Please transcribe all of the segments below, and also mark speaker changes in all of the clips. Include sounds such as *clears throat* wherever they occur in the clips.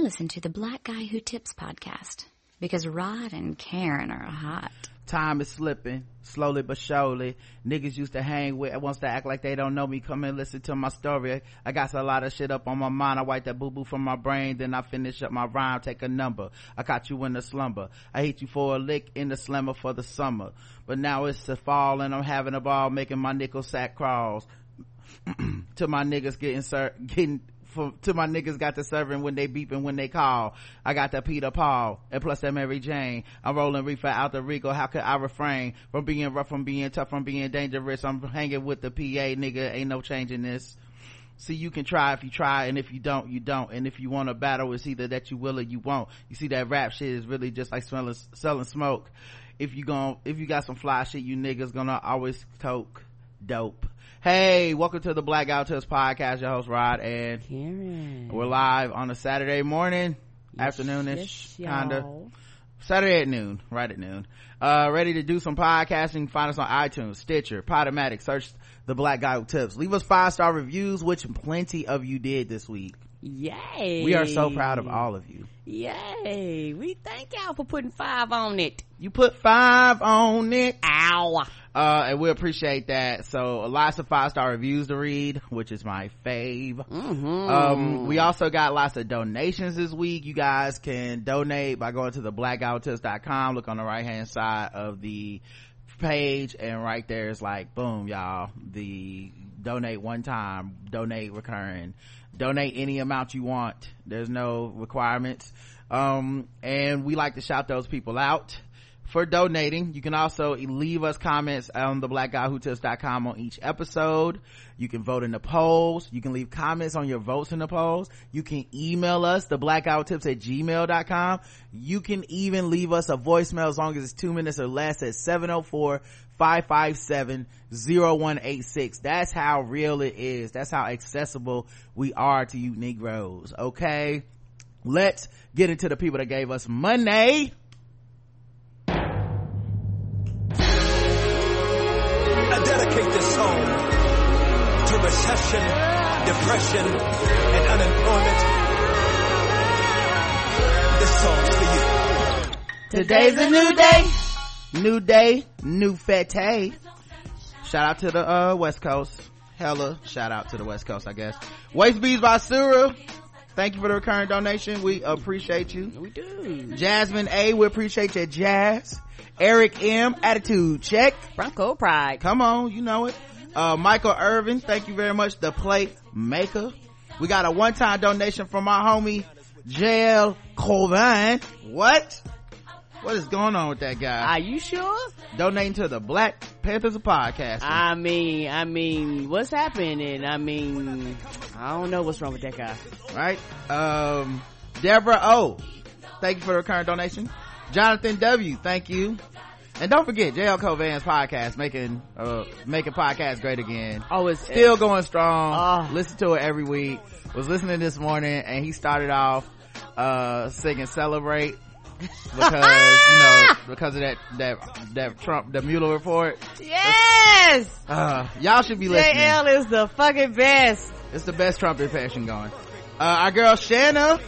Speaker 1: Listen to the Black Guy Who Tips podcast because Rod and Karen are hot.
Speaker 2: Time is slipping, slowly but surely. Niggas used to hang with, wants to act like they don't know me. Come and listen to my story. I got a lot of shit up on my mind. I wipe that boo boo from my brain, then I finish up my rhyme, take a number. I caught you in the slumber. I hit you for a lick in the slammer for the summer. But now it's the fall and I'm having a ball making my nickel sack crawls. *clears throat* to my niggas getting, sir, getting, for, to my niggas got the serving when they beeping when they call. I got the Peter Paul and plus that Mary Jane. I'm rolling reefer out the Rico. How could I refrain from being rough, from being tough, from being dangerous? I'm hanging with the PA nigga. Ain't no changing this. See, you can try if you try, and if you don't, you don't. And if you want to battle, it's either that you will or you won't. You see, that rap shit is really just like smelling, selling smoke. If you gon' if you got some fly shit, you niggas gonna always toke dope. Hey, welcome to the Black Guy Who Tips podcast. Your host Rod and
Speaker 3: Karen.
Speaker 2: we're live on a Saturday morning,
Speaker 3: Yes,
Speaker 2: afternoonish,
Speaker 3: yes,
Speaker 2: kinda. Saturday at noon, right at noon. Uh, ready to do some podcasting. Find us on iTunes, Stitcher, Podomatic. Search the Black Guy Who Tips. Leave us five star reviews, which plenty of you did this week.
Speaker 3: Yay.
Speaker 2: We are so proud of all of you.
Speaker 3: Yay. We thank y'all for putting five on it.
Speaker 2: You put five on it.
Speaker 3: Ow.
Speaker 2: Uh, and we appreciate that. So lots of five star reviews to read, which is my fave.
Speaker 3: Mm-hmm.
Speaker 2: Um, we also got lots of donations this week. You guys can donate by going to the blackguywhotips.com. Look on the right hand side of the page and right there is like, boom, y'all, the donate one time, donate recurring, donate any amount you want. There's no requirements. Um, and we like to shout those people out for donating. You can also leave us comments on the blackguywhotips.com on each episode. You can vote in the polls. You can leave comments on your votes in the polls. You can email us, the blackguywhotips at gmail.com. You can even leave us a voicemail as long as it's two minutes or less at 704-557-0186. That's how real it is. That's how accessible we are to you Negroes. Okay. Let's get into the people that gave us money.
Speaker 4: I dedicate this song to recession, depression, and unemployment. This song's for you.
Speaker 2: Today's a new day. New day, new fete. Shout out to the uh, West Coast. Hella shout out to the West Coast, I guess. Waste Bees by Sura. Thank you for the recurring donation. We appreciate you.
Speaker 3: We do.
Speaker 2: Jasmine A, we appreciate your jazz. Eric M, attitude check.
Speaker 3: Bronco Pride.
Speaker 2: Come on, you know it. Uh, Michael Irvin, thank you very much. The plate maker. We got a one-time donation from our homie, JL Cauvin. What? What is going on with that guy?
Speaker 3: Are you sure?
Speaker 2: Donating to the Black Panthers podcast.
Speaker 3: I mean, I mean, what's happening? I mean, I don't know what's wrong with that guy.
Speaker 2: right? Um, Deborah O, thank you for the recurring donation. Jonathan W, thank you. And don't forget, JL Cauvin's podcast, making, uh, making podcasts great again.
Speaker 3: Oh, it's
Speaker 2: Still going strong.
Speaker 3: Oh.
Speaker 2: Listen to it every week. Was listening this morning and he started off, uh, singing Celebrate. Because, you know, because of that, that, that Trump, the Mueller report.
Speaker 3: Yes!
Speaker 2: Uh, y'all should be listening.
Speaker 3: JL is the fucking best.
Speaker 2: It's the best Trump impression going. Uh, our girl Shanna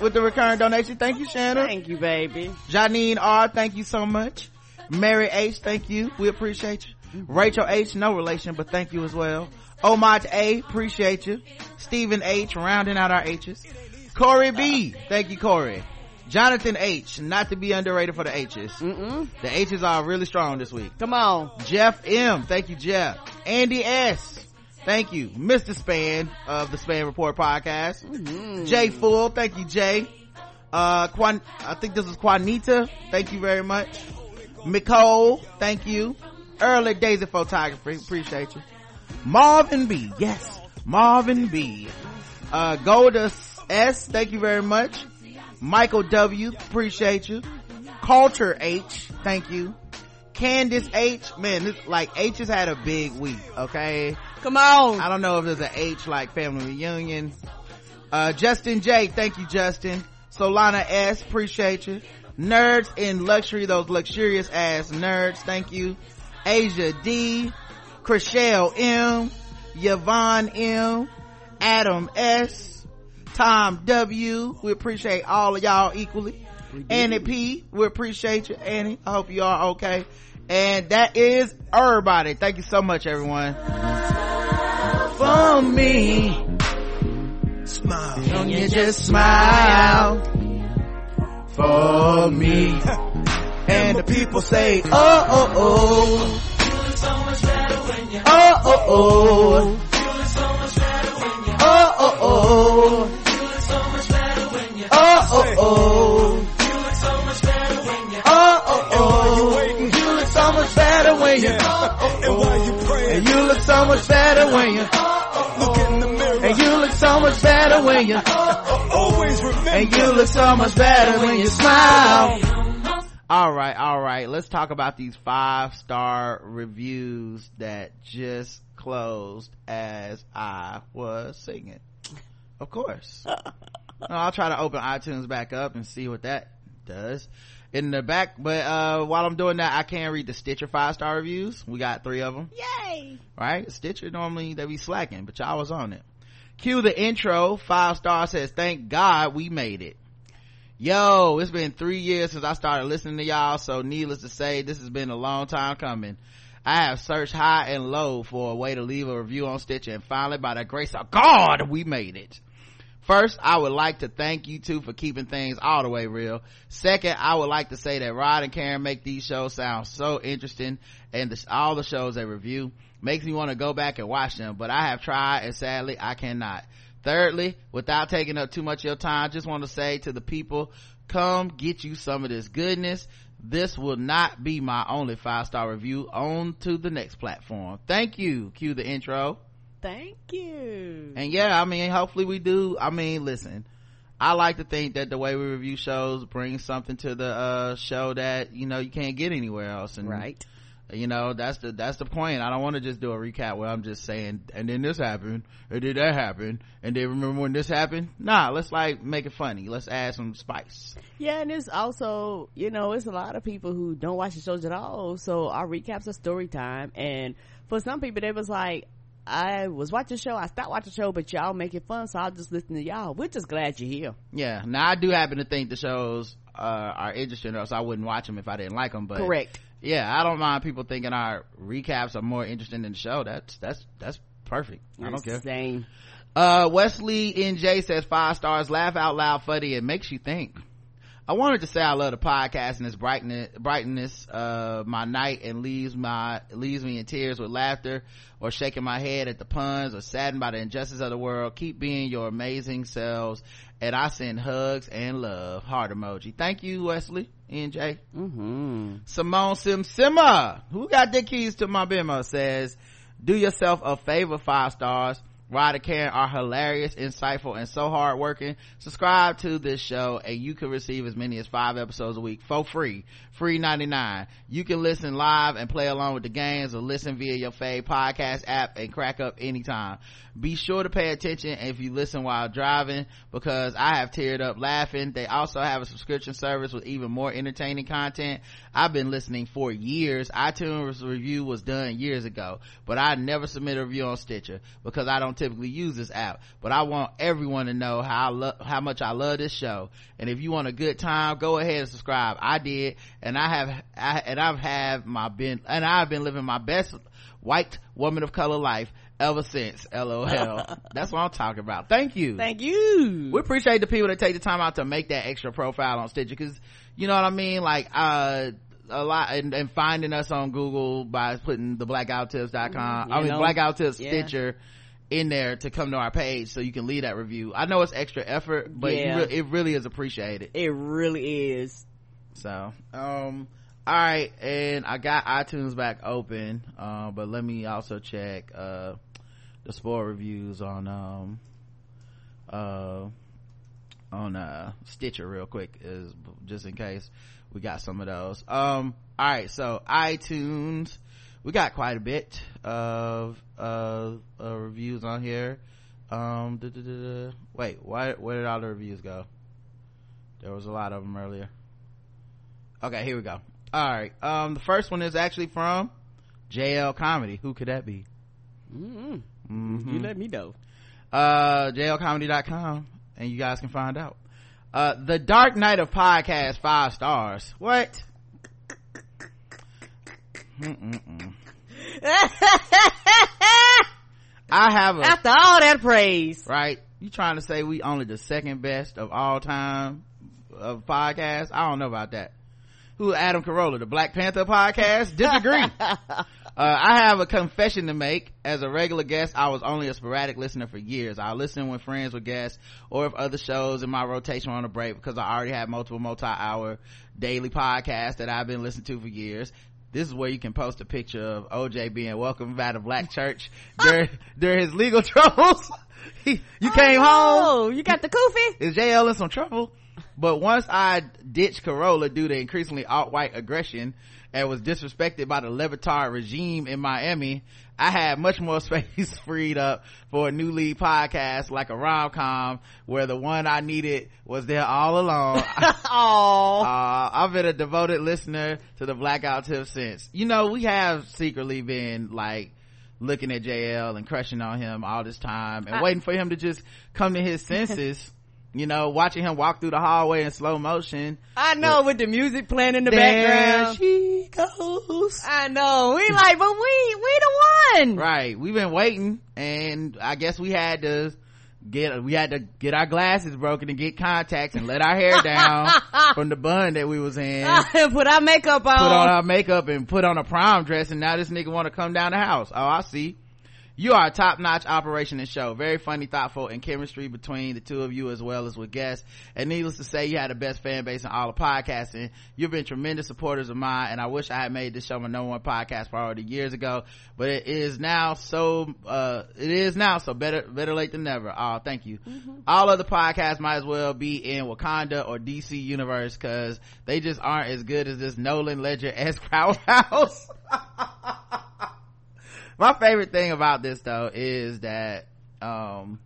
Speaker 2: with the recurring donation. Thank you, Shanna.
Speaker 3: Thank you, baby.
Speaker 2: Janine R, thank you so much. Mary H, thank you. We appreciate you. Rachel H, no relation, but thank you as well. Omaj A, appreciate you. Stephen H, rounding out our H's. Corey B, thank you, Corey. Jonathan H, not to be underrated for the H's.
Speaker 3: Mm-mm.
Speaker 2: The H's are really strong this week.
Speaker 3: Come on.
Speaker 2: Jeff M. Thank you, Jeff. Andy S. Thank you. Mr. Span of the Span Report podcast.
Speaker 3: Mm-hmm.
Speaker 2: Jay Full. Thank you, Jay. Uh, Quan, I think this is Juanita. Thank you very much. Nicole. Thank you. Early Days of Photography. Appreciate you. Marvin B. Yes. Marvin B. Uh, Golda S. Thank you very much. Michael W. Appreciate you. Culture H. Thank you. Candace H. Man, this, like H has had a big week. Okay.
Speaker 3: Come on.
Speaker 2: I don't know if there's an H like family reunion. Uh, Justin J. Thank you, Justin. Solana S. Appreciate you. Nerds in luxury, those luxurious ass nerds. Thank you. Asia D. Chriselle M. Yvonne M. Adam S. Tom W. We appreciate all of y'all equally. Annie P. We appreciate you, Annie. I hope you are okay. And that is everybody. Thank you so much, everyone. For me.
Speaker 4: Smile.
Speaker 2: Don't you just smile for me. *laughs* And the people say, oh, oh, oh. Oh, oh, oh. Oh, oh, oh. You look so much better when you're oh, oh, oh. You look so much better when you're oh, oh, oh. You look so much better when you,
Speaker 4: And while you pray,
Speaker 2: and you look so much better when you,
Speaker 4: look in the mirror.
Speaker 2: and you look so much better when you,
Speaker 4: Always remember.
Speaker 2: and you look so much better when you smile. All right, all right. Let's talk about these five star reviews that just closed as I was singing. *laughs* Of course. No, I'll try to open iTunes back up and see what that does in the back. But, uh, while I'm doing that, I can read the Stitcher five star reviews. We got three of them.
Speaker 3: Yay!
Speaker 2: Right? Stitcher normally they be slacking, but y'all was on it. Cue the intro. Five star says, thank God we made it. Yo, it's been three years since I started listening to y'all, so needless to say, this has been a long time coming. I have searched high and low for a way to leave a review on Stitcher, and finally, by the grace of God, we made it. First, I would like to thank you two for keeping things all the way real. Second, I would like to say that Rod and Karen make these shows sound so interesting and the, all the shows they review makes me want to go back and watch them, but I have tried and sadly I cannot. Thirdly, without taking up too much of your time, just want to say to the people, come get you some of this goodness. This will not be my only five star review. On to the next platform. Thank you. Cue the intro.
Speaker 3: Thank you.
Speaker 2: And yeah, I mean, hopefully we do. I mean, listen, I like to think that the way we review shows brings something to the, uh, show that, you know, you can't get anywhere else. And,
Speaker 3: Right.
Speaker 2: You know, that's the, that's the point. I don't want to just do a recap where I'm just saying, and then this happened, and then that happened, and then remember when this happened? Nah, let's like make it funny. Let's add some spice.
Speaker 3: Yeah, and it's also, you know, it's a lot of people who don't watch the shows at all. So our recaps are story time. And for some people, they was like, I was watching the show, I stopped watching the show, but y'all make it fun, so I'll just listen to y'all. We're just glad you're here.
Speaker 2: Yeah. Now I do happen to think the shows, uh, are interesting, or else I wouldn't watch them if I didn't like them, but.
Speaker 3: Correct.
Speaker 2: Yeah i don't mind people thinking our recaps are more interesting than the show. That's that's that's perfect. I don't care.
Speaker 3: Same.
Speaker 2: uh wesley nj says five stars laugh out loud funny it makes you think. I wanted to say i love the podcast and its brightness brightness uh my night and leaves my leaves me in tears with laughter or shaking my head at the puns or saddened by the injustice of the world. Keep being your amazing selves and i send hugs and love heart emoji thank you wesley nj
Speaker 3: Mm-hmm.
Speaker 2: Simone Sim Simma, who got the keys to my bimmer, says, do yourself a favor, five stars. And Karen are hilarious, insightful, and so hardworking. Subscribe to this show and you can receive as many as five episodes a week for free. Free 99. You can listen live and play along with the games or listen via your fave podcast app and crack up anytime. Be sure to pay attention if you listen while driving because I have teared up laughing. They also have a subscription service with even more entertaining content. I've been listening for years. iTunes review was done years ago, but I never submit a review on Stitcher because I don't typically use this app. But I want everyone to know how I love, how much I love this show. And if you want a good time, go ahead and subscribe. I did, and I have, I, and I've had my been, and I've been living my best white woman of color life ever since. LOL. *laughs* That's what I'm talking about. Thank you.
Speaker 3: Thank you.
Speaker 2: We appreciate the people that take the time out to make that extra profile on Stitcher because you know what I mean? Like, uh, a lot and, and finding us on Google by putting the blackouttips.com, I mean,
Speaker 3: know,
Speaker 2: blackout tips
Speaker 3: yeah.
Speaker 2: Stitcher in there to come to our page so you can leave that review. I know it's extra effort, but
Speaker 3: Yeah.
Speaker 2: re- it really is appreciated.
Speaker 3: It really is.
Speaker 2: So, um, all right, and I got iTunes back open, uh, but let me also check uh, the spoil reviews on um, uh, on uh, Stitcher real quick, is just in case we got some of those. Um, all right, so iTunes, we got quite a bit of uh, uh reviews on here. Um, duh, duh, duh. wait, why, where did all the reviews go? There was a lot of them earlier. Okay, here we go. All right. Um, the first one is actually from JL Comedy. Who could that be?
Speaker 3: Mm-hmm.
Speaker 2: Mhm.
Speaker 3: You let me know.
Speaker 2: Uh, jlcomedy.com. and you guys can find out. Uh, the Dark Knight of Podcast, five stars. What? *laughs* I have a
Speaker 3: After all that praise.
Speaker 2: right? You trying to say we only the second best of all time of podcasts? I don't know about that. Who Adam Carolla, the Black Panther podcast? Disagree. *laughs* uh, I have a confession to make. As a regular guest, I was only a sporadic listener for years. I listen when friends were guests or if other shows in my rotation were on a break because I already had multiple multi-hour daily podcasts that I've been listening to for years. This is where you can post a picture of OJ being welcomed by the black church *laughs* during, during his legal *laughs* troubles. He, you came home.
Speaker 3: Oh, you got the koofy?
Speaker 2: Is JL in some trouble? But once I ditched Carolla due to increasingly alt-white aggression and was disrespected by the Le Batard regime in Miami, I had much more *laughs* space freed up for a new lead podcast like a rom-com where the one I needed was there all along.
Speaker 3: Oh, *laughs*
Speaker 2: Uh, I've been a devoted listener to the blackout tip since. You know, we have secretly been like looking at JL and crushing on him all this time and
Speaker 3: I-
Speaker 2: waiting for him to just come to his *laughs* senses. You know, watching him walk through the hallway in slow motion.
Speaker 3: I know with the music playing in the
Speaker 2: There
Speaker 3: background.
Speaker 2: she goes.
Speaker 3: I know. We like, but we we the one.
Speaker 2: Right. We've been waiting and I guess we had to get, we had to get our glasses broken and get contacts and let our hair down *laughs* from the bun that we was in. *laughs*
Speaker 3: Put our makeup on.
Speaker 2: put on our makeup and put on a prom dress and now this nigga want to come down the house oh i see you are a top-notch operation and show. Very funny thoughtful and chemistry between the two of you as well as with guests. And needless to say you had the best fan base in all of podcasting. You've been tremendous supporters of mine and i wish i had made this show my number one podcast priority years ago. But it is now so uh it is now so better better late than never. Oh thank you. All other podcasts might as well be in wakanda or dc universe because they just aren't as good as this nolan ledger s. Crowd house *laughs* my favorite thing about this though is that um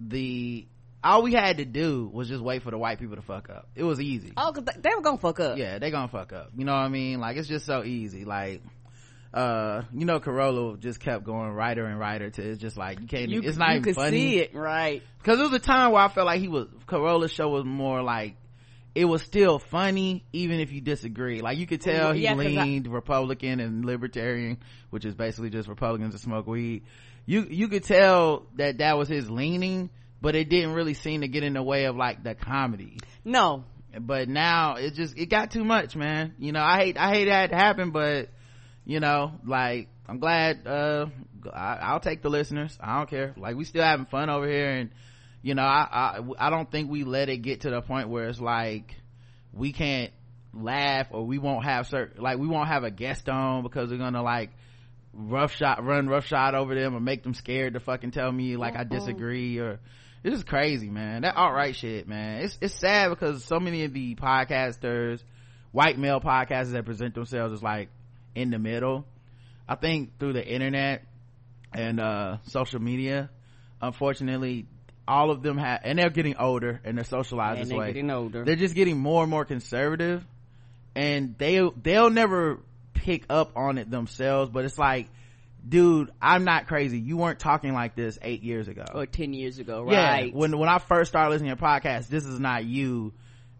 Speaker 2: the all we had to do was just wait for the white people to fuck up. It was easy.
Speaker 3: Oh, cause they- were gonna fuck up.
Speaker 2: yeah they gonna fuck up. You know what i mean? Like it's just so easy. Like uh you know Carolla just kept going writer and writer to it's just like you can't
Speaker 3: You,
Speaker 2: it's not
Speaker 3: you
Speaker 2: even
Speaker 3: could
Speaker 2: funny.
Speaker 3: see it, right?
Speaker 2: because there was a time where I felt like he was Carolla's show was more like it was still funny even if you disagree. Like you could tell he
Speaker 3: Yeah, 'cause I-
Speaker 2: leaned Republican and Libertarian, which is basically just Republicans that smoke weed. You you could tell that that was his leaning, but it didn't really seem to get in the way of like the comedy.
Speaker 3: No,
Speaker 2: But now it just it got too much, man. You know I hate I hate that to happen, but you know like I'm glad uh I, I'll take the listeners. I don't care. Like we still having fun over here and you know I, I i don't think we let it get to the point where it's like we can't laugh or we won't have certain like we won't have a guest on because we're gonna like rough shot run rough shot over them or make them scared to fucking tell me like i disagree or it's just crazy man. That alt-right shit man. It's it's sad because so many of the podcasters white male podcasters that present themselves as like in the middle. I think through the internet and uh social media unfortunately all of them have and they're getting older and they're socialized
Speaker 3: and
Speaker 2: this
Speaker 3: they
Speaker 2: way.
Speaker 3: getting older.
Speaker 2: they're just getting more and more conservative and they they'll never pick up on it themselves but it's like dude i'm not crazy. You weren't talking like this eight years ago.
Speaker 3: Or ten years ago, right.
Speaker 2: yeah when when i first started listening to your podcast this is not you.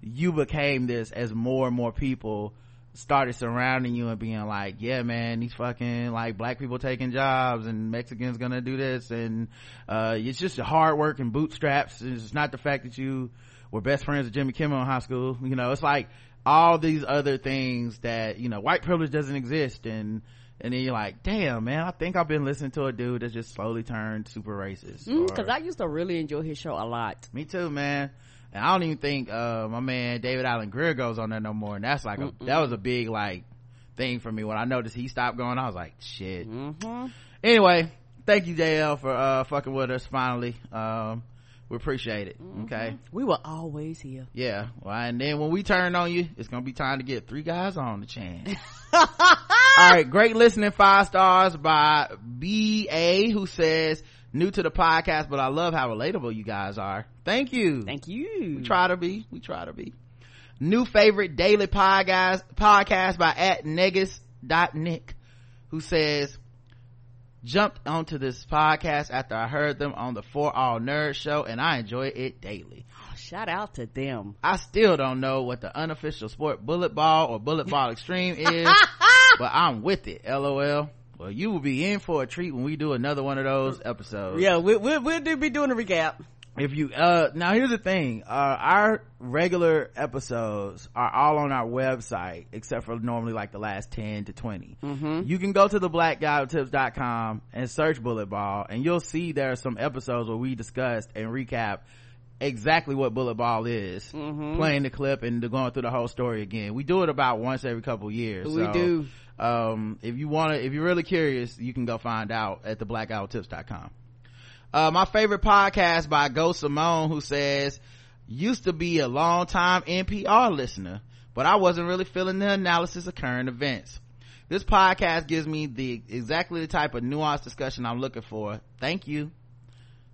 Speaker 2: You became this as more and more people started surrounding you and being like yeah man these fucking like black people taking jobs and mexicans gonna do this and uh it's just hard work and bootstraps it's not the fact that you were best friends with jimmy kimmel in high school you know it's like all these other things that you know white privilege doesn't exist and and then you're like damn man i think i've been listening to a dude that's just slowly turned super racist
Speaker 3: because
Speaker 2: or-
Speaker 3: I used to really enjoy his show a lot.
Speaker 2: me too, man. And I don't even think uh my man David Alan Grier goes on there no more. And that's like a, that was a big like thing for me when I noticed he stopped going. I was like, shit.
Speaker 3: Mm-hmm.
Speaker 2: Anyway, thank you JL for uh fucking with us finally. Um, we appreciate it. Okay.
Speaker 3: We were always here.
Speaker 2: Yeah. Well, and then when we turn on you, it's gonna be time to get three guys on the chance. *laughs* All right, great listening, five stars by B.A. who says, new to the podcast, but I love how relatable you guys are. Thank you.
Speaker 3: Thank you.
Speaker 2: We try to be. We try to be. New favorite daily podcast, podcast by at negus dot nick who says, jumped onto this podcast after I heard them on the For All Nerd show and I enjoy it daily.
Speaker 3: Oh, shout out to them.
Speaker 2: I still don't know what the unofficial sport bullet ball or bullet ball extreme is, *laughs* but I'm with it. LOL. Well, you will be in for a treat when we do another one of those episodes.
Speaker 3: Yeah, we, we, we'll do- be doing a recap.
Speaker 2: If you, uh, now here's the thing, uh, our regular episodes are all on our website, except for normally like the last 10 to 20. Mm-hmm. You can go to the blackguywhotips.com and search bullet ball and you'll see there are some episodes where we discussed and recap exactly what bullet ball is playing the clip and going through the whole story again we do it about once every couple years
Speaker 3: We
Speaker 2: so,
Speaker 3: do.
Speaker 2: Um if you want to if you're really curious you can go find out at the blackouttips.com uh my favorite podcast by go simone who says used to be a long time npr listener but i wasn't really feeling the analysis of current events. This podcast gives me the exactly the type of nuanced discussion i'm looking for. Thank you.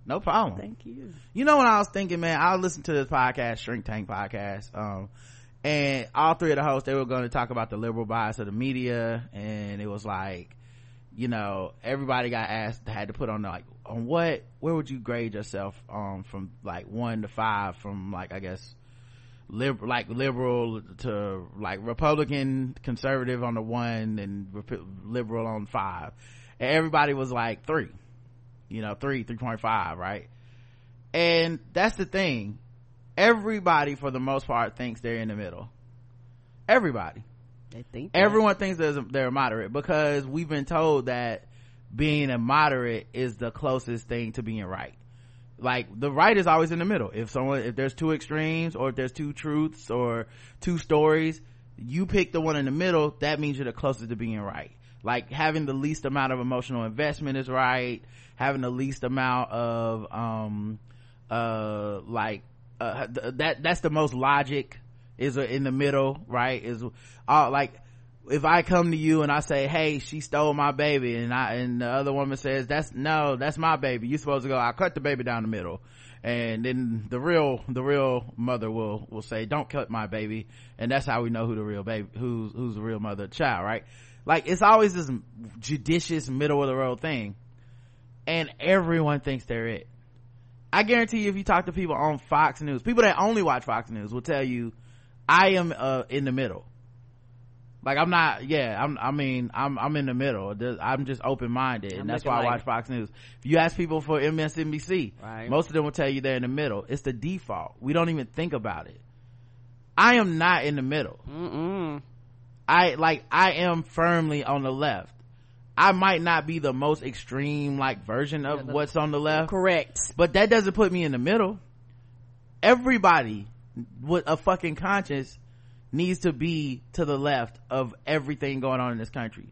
Speaker 2: No problem.
Speaker 3: Thank you.
Speaker 2: you know what I was thinking, man? I listened to this podcast, Shrink Tank podcast, um, and all three of the hosts, they were going to talk about the liberal bias of the media, and it was like, you know, everybody got asked, had to put on like, on what, where would you grade yourself, um, from like one to five, from like, I guess, liberal, like liberal to like Republican, conservative on the one, and rep- liberal on five. And everybody was like three, you know, three, 3.5, right? and that's the thing everybody for the most part thinks they're in the middle. Everybody.
Speaker 3: They think that.
Speaker 2: everyone thinks there's a, they're moderate because we've been told that being a moderate is the closest thing to being right. Like the right is always in the middle. If someone if there's two extremes or if there's two truths or two stories you pick the one in the middle that means you're the closest to being right. Like having the least amount of emotional investment is right. Having the least amount of um uh like uh th- that that's the most logic is in the middle right? Is uh like if I come to you and I say, "Hey, she stole my baby," and I and the other woman says, "That's no, that's my baby," you're supposed to go, "I cut the baby down the middle," and then the real the real mother will will say, "Don't cut my baby," and that's how we know who the real baby who's who's the real mother child, right? Like it's always this judicious middle of the road thing, and everyone thinks they're it. I guarantee you, if you talk to people on Fox News, people that only watch Fox News will tell you, I am uh, in the middle. Like I'm not, yeah, I'm, I mean, I'm, I'm in the middle. I'm just open minded, and that's why I watch Fox News. If you ask people for MSNBC,
Speaker 3: Right.
Speaker 2: most of them will tell you they're in the middle. It's the default. We don't even think about it. I am not in the middle.
Speaker 3: Mm-mm.
Speaker 2: I like I am firmly on the left. I might not be the most extreme like version of what's on the left,
Speaker 3: Correct.
Speaker 2: but that doesn't put me in the middle. Everybody with a fucking conscience needs to be to the left of everything going on in this country.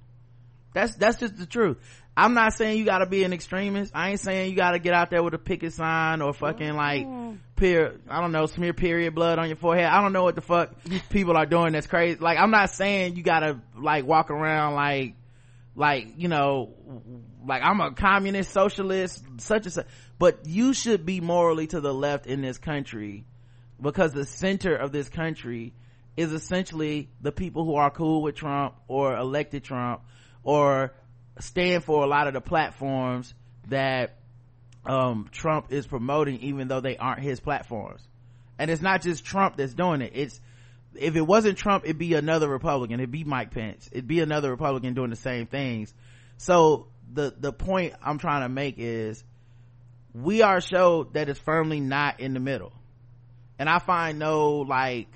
Speaker 2: That's that's just the truth. I'm not saying you gotta be an extremist. I ain't saying you gotta get out there with a picket sign or fucking like mm-hmm. peer I don't know, smear period blood on your forehead. I don't know what the fuck *laughs* people are doing that's crazy. Like I'm not saying you gotta like walk around like like you know like i'm a communist socialist such and such. But you should be morally to the left in this country because the center of this country is essentially the people who are cool with trump or elected trump or stand for a lot of the platforms that um trump is promoting even though they aren't his platforms. And it's not just trump that's doing it. It's if it wasn't Trump, it'd be another Republican. It'd be Mike Pence. It'd be another Republican doing the same things. So the, the point I'm trying to make is we are a show that is firmly not in the middle. And I find no like,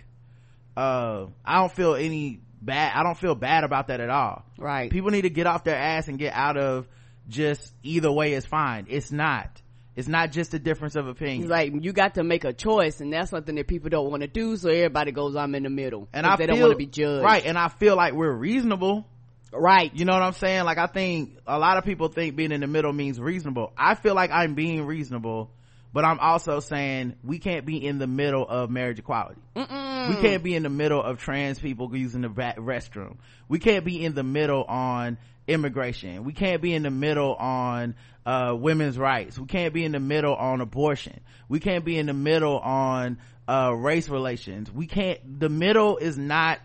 Speaker 2: uh, I don't feel any bad, I don't feel bad about that at all.
Speaker 3: Right.
Speaker 2: People need to get off their ass and get out of just either way is fine. It's not. It's not just a difference of opinion.
Speaker 3: He's like, you got to make a choice, and that's something that people don't want to do. So everybody goes, "I'm in the middle,"
Speaker 2: and I
Speaker 3: they
Speaker 2: feel,
Speaker 3: don't want to be judged.
Speaker 2: Right. And I feel like we're reasonable.
Speaker 3: Right.
Speaker 2: You know what I'm saying? Like I think a lot of people think being in the middle means reasonable. I feel like I'm being reasonable, but I'm also saying we can't be in the middle of marriage equality.
Speaker 3: Mm-mm.
Speaker 2: We can't be in the middle of trans people using the restroom. We can't be in the middle on immigration. We can't be in the middle on uh, women's rights. We can't be in the middle on abortion. We can't be in the middle on uh, race relations. We can't. The middle is not.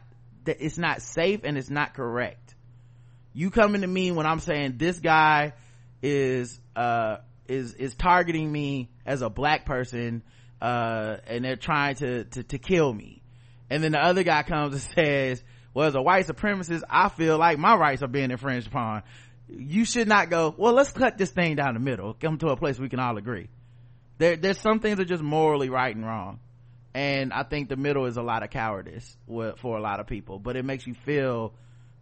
Speaker 2: It's not safe and it's not correct. You coming to me when I'm saying this guy is uh is is targeting me as a black person uh and they're trying to to, to kill me and then the other guy comes and *laughs* says well as a white supremacist i feel like my rights are being infringed upon. You should not go well let's cut this thing down the middle come to a place we can all agree. There there's some things that are just morally right and wrong. And i think the middle is a lot of cowardice for a lot of people but it makes you feel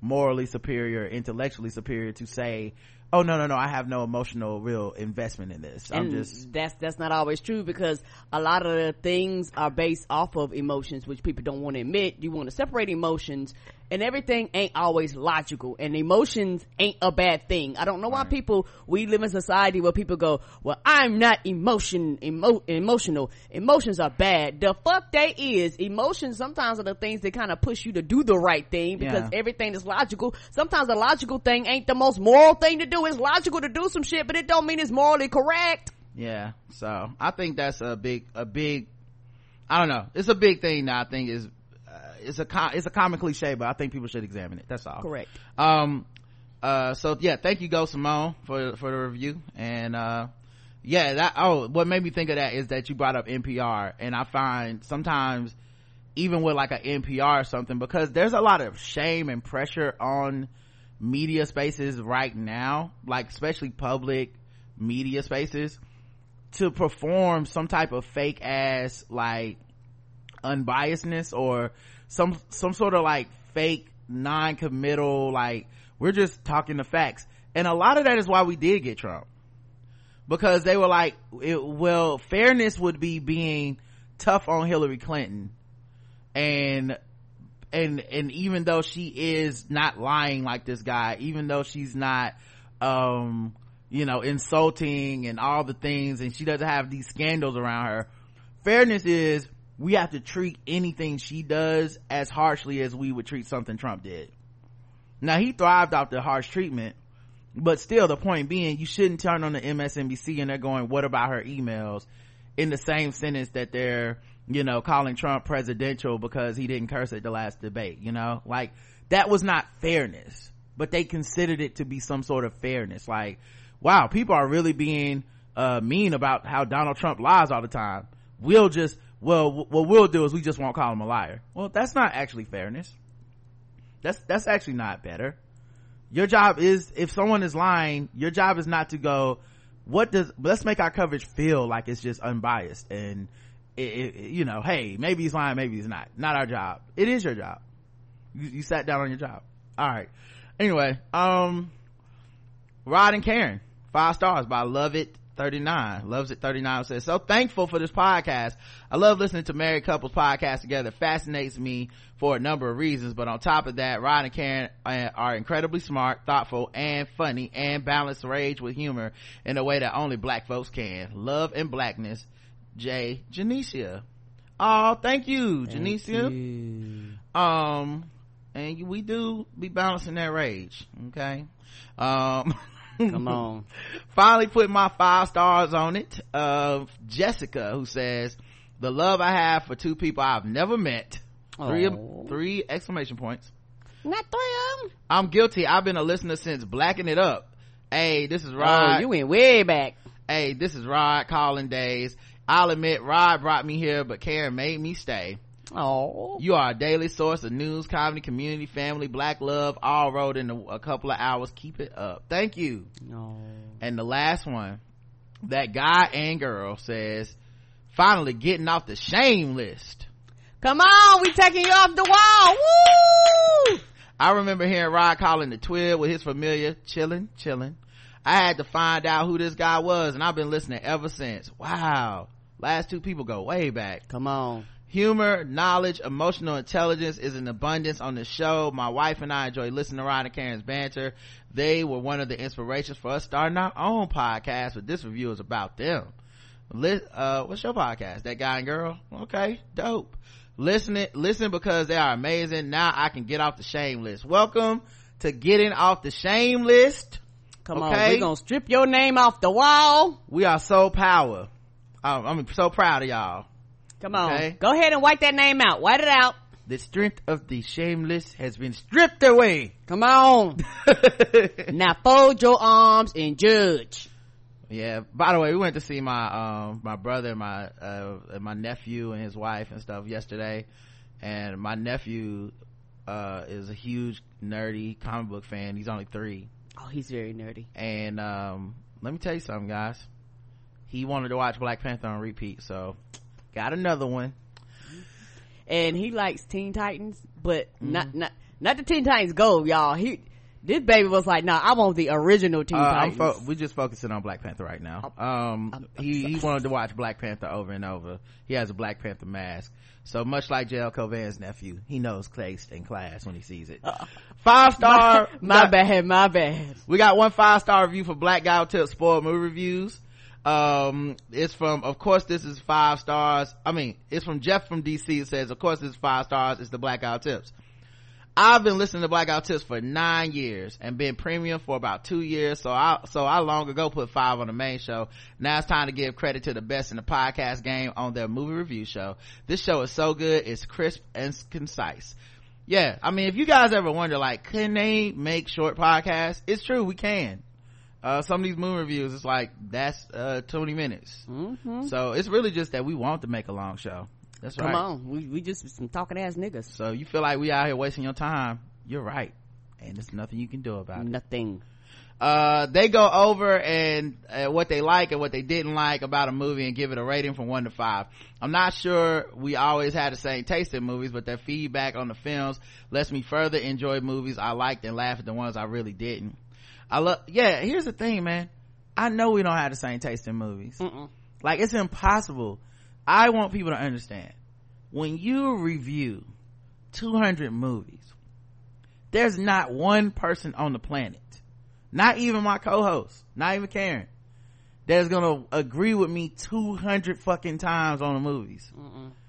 Speaker 2: morally superior intellectually superior to say oh no no no. I have no emotional real investment in this. I'm just
Speaker 3: that's that's not always true because a lot of the things are based off of emotions which people don't want to admit. You want to separate emotions and everything ain't always logical and emotions ain't a bad thing. I don't know why people we live in society where people go well i'm not emotion emo, emotional. Emotions are bad. The fuck they is emotions sometimes are the things that kind of push you to do the right thing because
Speaker 2: Yeah.
Speaker 3: everything is logical. Sometimes the logical thing ain't the most moral thing to do. It's logical to do some shit but it don't mean it's morally correct.
Speaker 2: Yeah so i think that's a big a big i don't know. It's a big thing that i think is it's a it's a common cliche but i think people should examine it. That's all.
Speaker 3: Correct.
Speaker 2: Um uh so yeah thank you go simone for for the review. And uh yeah that oh what made me think of that is that you brought up npr and i find sometimes even with like an npr or something because there's a lot of shame and pressure on media spaces right now like especially public media spaces to perform some type of fake ass like unbiasedness or some some sort of like fake non-committal like we're just talking the facts. And a lot of that is why we did get trump. Because they were like it, well fairness would be being tough on hillary clinton. And and and even though she is not lying like this guy even though she's not um you know insulting and all the things and she doesn't have these scandals around her fairness is we have to treat anything she does as harshly as we would treat something trump did. Now he thrived off the harsh treatment but still the point being you shouldn't turn on the msnbc and they're going what about her emails? in the same sentence that they're you know calling trump presidential because he didn't curse at the last debate you know? Like that was not fairness but they considered it to be some sort of fairness. Like wow people are really being uh mean about how donald trump lies all the time. We'll just well w- what we'll do is we just won't call him a liar. Well that's not actually fairness. That's that's actually not better. Your job is if someone is lying your job is not to go what does let's make our coverage feel like it's just unbiased and it, it, you know hey maybe he's lying maybe he's not. Not our job. It is your job. You, you sat down on your job. All right. Anyway um rod and karen five stars by love it 39 loves it. 39 says so thankful for this podcast. I love listening to married couples podcast together. It fascinates me for a number of reasons but on top of that rod and karen uh, are incredibly smart thoughtful and funny and balance rage with humor in a way that only black folks can. Love and blackness. Jay janicia oh thank you janicia um and we do be balancing that rage okay? Um *laughs*
Speaker 3: come on.
Speaker 2: Finally put my five stars on it uh jessica who says the love i have for two people i've never met. Three three exclamation points.
Speaker 3: Not three of them
Speaker 2: i'm guilty. I've been a listener since blacking it up. Hey this is rod.
Speaker 3: oh you went way back.
Speaker 2: Hey this is rod calling days. I'll admit rod brought me here but karen made me stay
Speaker 3: oh
Speaker 2: you are a daily source of news, comedy, community, family, black love, all rolled in a, couple of hours. Keep it up. Thank you.
Speaker 3: no
Speaker 2: And the last one, that guy and girl says, finally getting off the shame list.
Speaker 3: come on we taking you off the wall Woo!
Speaker 2: I remember hearing Rod calling the twib with his familiar, chilling, chilling. I had to find out who this guy was and I've been listening ever since. Wow. Last two people go way back.
Speaker 3: come on
Speaker 2: Humor, knowledge, emotional intelligence is in abundance on the show. My wife and I enjoy listening to Rod and Karen's banter. They were one of the inspirations for us starting our own podcast, but this review is about them. Uh, what's your podcast? That guy and girl? Okay, dope. Listen it, listen because they are amazing. Now I can get off the shame list. Welcome to getting off the shame list.
Speaker 3: come on
Speaker 2: Okay.
Speaker 3: we gonna strip your name off the wall
Speaker 2: We are so power. Um, I'm so proud of y'all.
Speaker 3: Come on
Speaker 2: Okay.
Speaker 3: go ahead and wipe that name out Wipe it out
Speaker 2: the strength of the shameless has been stripped away.
Speaker 3: Come on. *laughs* now fold your arms and judge.
Speaker 2: Yeah. By the way, we went to see my um my brother, my uh my nephew and his wife and stuff yesterday, and my nephew uh is a huge nerdy comic book fan. He's only three,
Speaker 3: Oh, he's very nerdy.
Speaker 2: and um let me tell you something, guys. He wanted to watch Black Panther on repeat, so got another one.
Speaker 3: And he likes Teen Titans, but
Speaker 2: Mm-hmm.
Speaker 3: not, not, not the Teen Titans Go, y'all. He, this baby was like, nah, I want the original Teen
Speaker 2: Uh,
Speaker 3: Titans.
Speaker 2: fo- we're just focusing on Black Panther right now. Um,
Speaker 3: I'm-
Speaker 2: he, he wanted to watch Black Panther over and over. He has a Black Panther mask. So much like JL Cauvin's nephew, he knows taste and class when he sees it. Five star. *laughs*
Speaker 3: my
Speaker 2: got-
Speaker 3: bad, my bad.
Speaker 2: We got one five star review for Black Guy Tips Spoiled Movie Reviews. Um, it's from, of course, this is five stars. I mean, it's from Jeff from DC. It says, of course, this is five stars. It's the blackout Tips. I've been listening to blackout Tips for nine years and been premium for about two years. So I, so I long ago put five on the main show. Now it's time to give credit to the best in the podcast game on their movie review show. This show is so good. It's crisp and concise. Yeah. I mean, if you guys ever wonder, like, can they make short podcasts? It's true. We can. Uh, some of these movie reviews, it's like, that's, uh, 20 minutes.
Speaker 3: Mm-hmm.
Speaker 2: So it's really just that we want to make a long show. That's
Speaker 3: Come
Speaker 2: right.
Speaker 3: Come on. We, we just some talking ass niggas.
Speaker 2: So you feel like we out here wasting your time, you're right. And there's nothing you can do about it.
Speaker 3: Nothing.
Speaker 2: Uh, they go over and uh, what they like and what they didn't like about a movie and give it a rating from one to five. I'm not sure we always had the same taste in movies, but their feedback on the films lets me further enjoy movies I liked and laugh at the ones I really didn't. I love, yeah, here's the thing, man. I know we don't have the same taste in movies.
Speaker 3: Mm-mm.
Speaker 2: Like it's impossible. I want people to understand when you review 200 movies, there's not one person on the planet, not even my co-host, not even Karen, that's gonna agree with me 200 fucking times on the movies.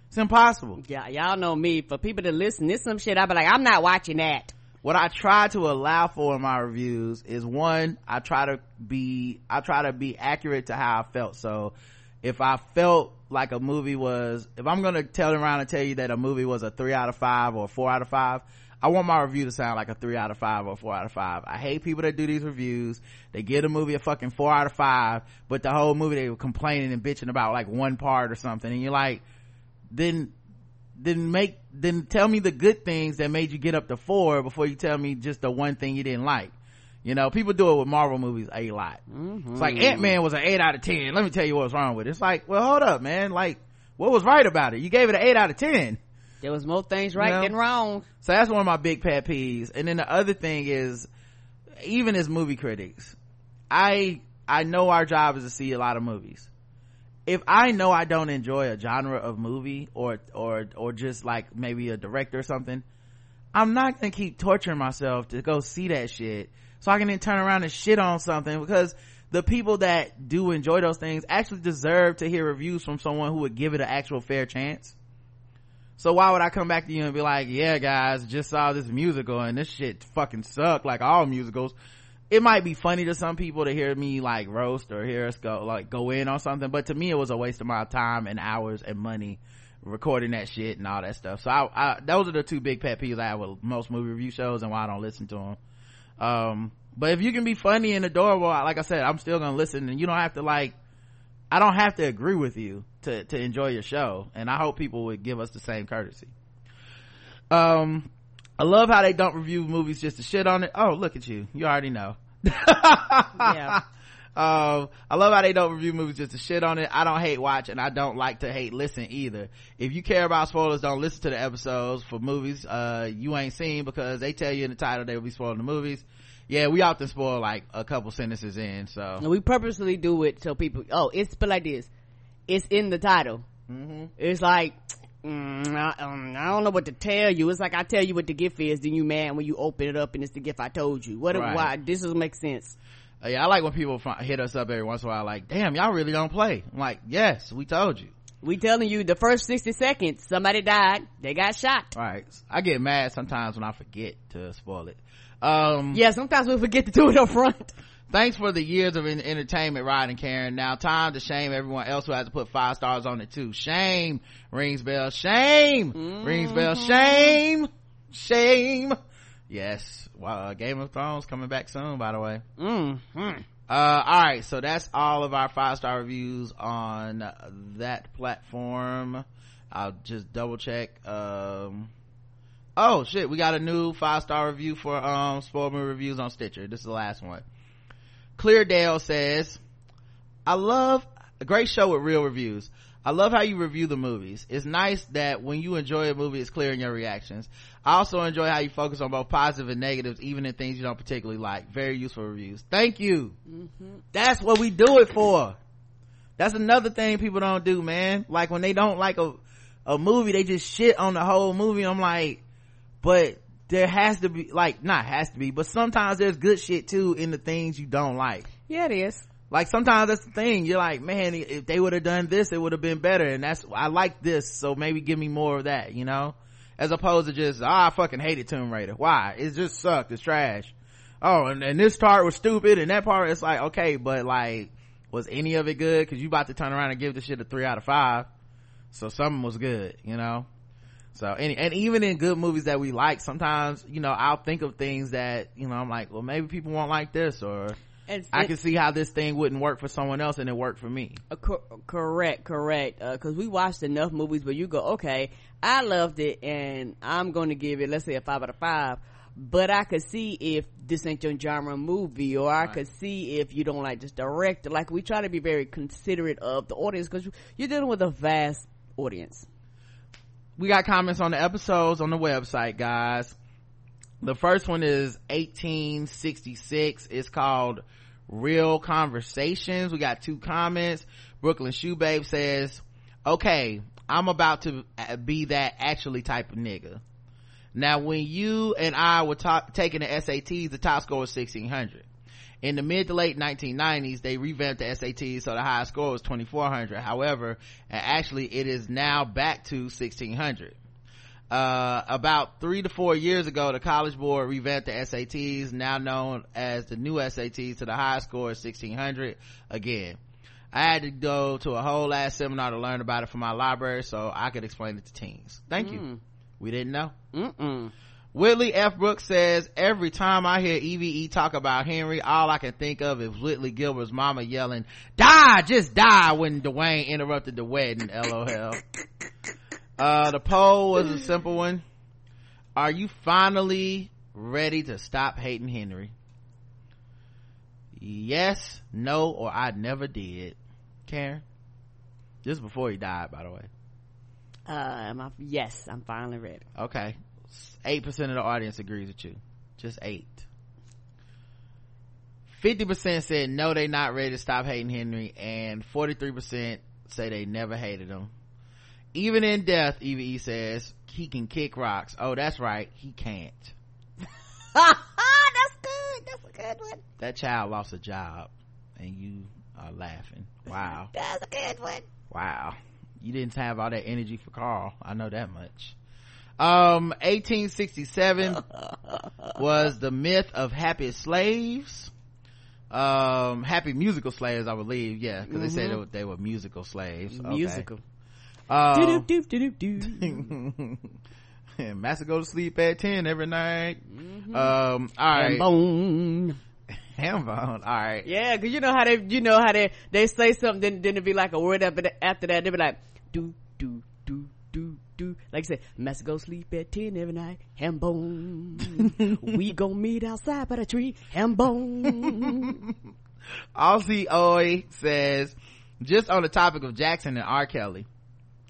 Speaker 2: It's impossible.
Speaker 3: Yeah, y'all know me. For people to listen, this some shit I be like, I'm not watching that.
Speaker 2: What I try to allow for in my reviews is one, I try to be, I try to be accurate to how I felt. So if I felt like a movie was, if I'm going to tell around and tell you that a movie was a three out of five or four out of five, I want my review to sound like a three out of five or four out of five. I hate people that do these reviews. They give a movie a fucking four out of five, but the whole movie they were complaining and bitching about like one part or something. And you're like, then then make then tell me the good things that made you get up to four before you tell me just the one thing you didn't like. You know people do it with marvel movies a lot. It's like mm-hmm. ant-man was an eight out of ten. Let me tell you what's wrong with it. It's like well hold up man. Like what was right about it? You gave it an eight out of ten.
Speaker 3: There was more things right
Speaker 2: No.
Speaker 3: than wrong.
Speaker 2: so that's one of my big pet peeves. And then the other thing is even as movie critics i i know our job is to see a lot of movies if I know I don't enjoy a genre of movie or or or just like maybe a director or something, I'm not gonna keep torturing myself to go see that shit so I can then turn around and shit on something because the people that do enjoy those things actually deserve to hear reviews from someone who would give it an actual fair chance. So why would I come back to you and be like, yeah guys, just saw this musical and this shit fucking sucked like all musicals. It might be funny to some people to hear me like roast or hear us go like go in on something, but to me it was a waste of my time and hours and money recording that shit and all that stuff. So I, I those are the two big pet peeves I have with most movie review shows and why I don't listen to them. Um, but if you can be funny and adorable, like I said, I'm still gonna listen and you don't have to like I don't have to agree with you to, to enjoy your show. And I hope people would give us the same courtesy. Um, I love how they don't review movies just to shit on it. Oh, look at you. You already know. *laughs*
Speaker 3: Yeah. *laughs*
Speaker 2: Um, I love how they don't review movies just to shit on it. I don't hate watch and I don't like to hate listen either. If you care about spoilers, don't listen to the episodes for movies, uh, you ain't seen because they tell you in the title they will be spoiling the movies. Yeah, we often spoil like a couple sentences in, so.
Speaker 3: And we purposely do it so people, oh, it's but like this. It's in the title.
Speaker 2: Mm-hmm.
Speaker 3: It's like, mm, I, um, I don't know what to tell you. It's like I tell you what the gift is, then you mad when you open it up and it's the gift I told you. What?
Speaker 2: Right.
Speaker 3: Why? This doesn't make sense.
Speaker 2: Uh, yeah, I like when people hit us up every once in a while like, damn, y'all really don't play. I'm like, yes, we told you.
Speaker 3: We telling you the first sixty seconds, somebody died, they got shot.
Speaker 2: Right. I get mad sometimes when I forget to spoil it. Um,
Speaker 3: Yeah, sometimes we forget to do it up front.
Speaker 2: Thanks for the years of en- entertainment, Rod and Karen. Now time to shame everyone else who has to put five stars on it too. Shame rings bell. Shame rings bell. Shame. Shame. Yes. Wow, uh, Game of Thrones coming back soon, by the way.
Speaker 3: Mm.
Speaker 2: Uh, all right. So that's all of our five star reviews on that platform. I'll just double check. Um, oh shit, we got a new five star review for, um, spoiler movie reviews on Stitcher. This is the last one. Cleardale says, I love a great show with real reviews. I love how you review the movies. It's nice that when you enjoy a movie, it's clear in your reactions. I also enjoy how you focus on both positive and negatives, even in things you don't particularly like. Very useful reviews. Thank you. Mm-hmm. That's what we do it for. That's another thing people don't do, man. Like when they don't like a, a movie, they just shit on the whole movie. I'm like, but there has to be, like, not has to be, but sometimes there's good shit too in the things you don't like.
Speaker 3: Yeah, it is.
Speaker 2: like sometimes that's the thing. You're like man if they would have done this it would have been better and that's i like this so maybe give me more of that you know? As opposed to just ah, i fucking hated tomb raider. Why? It just sucked. It's trash. Oh and, and this part was stupid and that part it's like okay but like was any of it good? Because you about to turn around and give the shit a three out of five. So something was good you know so any and even in good movies that we like sometimes you know i'll think of things that you know i'm like well maybe people won't like this or
Speaker 3: And
Speaker 2: I can see how this thing wouldn't work for someone else and it worked for me.
Speaker 3: Uh, cor- correct, correct. Because we watched enough movies where you go, okay, I loved it, and I'm going to give it, let's say, a five out of five. But I could see if this ain't your genre movie, or I could see if you don't like this director. Like we try to be very considerate of the audience because you're dealing with a vast audience.
Speaker 2: We got comments on the episodes on the website, guys. The first one is 1866. It's called Real Conversations. We got two comments. Brooklyn Shoe Babe says, okay, I'm about to uh, be that actually type of nigga. Now, when you and I were ta- taking the SATs, the top score was 1600. In the mid to late 1990s, they revamped the SATs so the highest score was 2400. However, actually it is now back to 1600. Uh, about three to four years ago, the College Board revamped the SATs, now known as the new SATs, to the highest score is 1600 again. I had to go to a whole ass seminar to learn about it from my library so I could explain it to teens. Thank you. We didn't know.
Speaker 3: Mm-mm.
Speaker 2: Whitley F. Brooks says, every time I hear EVE talk about Henry, all I can think of is Whitley Gilbert's mama yelling, die, just die when Dwayne interrupted the wedding, lol. *laughs* Uh, the poll was a simple one. Are you finally ready to stop hating Henry? Yes, no, or I never did. Karen? This is before he died, by the way.
Speaker 3: Uh, am I, yes, I'm finally ready.
Speaker 2: Okay. Eight percent of the audience agrees with you. Just eight. Fifty percent said no, they not ready to stop hating Henry, and forty-three percent say they never hated him. Even in death, EVE says he can kick rocks. Oh, that's right, he can't. *laughs*
Speaker 3: That's good. That's a good one.
Speaker 2: That child lost a job, and you are laughing. Wow. *laughs*
Speaker 3: That's a good one.
Speaker 2: Wow. You didn't have all that energy for Carl. I know that much. Um, 1867 was the myth of happy slaves. Um, happy musical slaves, I believe. Yeah, because they said they were, they were musical slaves. Okay.
Speaker 3: Musical.
Speaker 2: Um,
Speaker 3: Do do do do do.
Speaker 2: and Master go to sleep at 10 every night. Um, all right.
Speaker 3: Bone. *laughs*
Speaker 2: Ham bone. All right.
Speaker 3: Yeah, cause you know how they, you know how they, they say something, then, then it'd be like a word after that, after that, they'd be like, do, do, do. Like I said, must go sleep at 10 every night, ham bone. we gon' meet outside by the tree, ham bone.
Speaker 2: Aussie Oi says, just on the topic of Jackson and R. Kelly,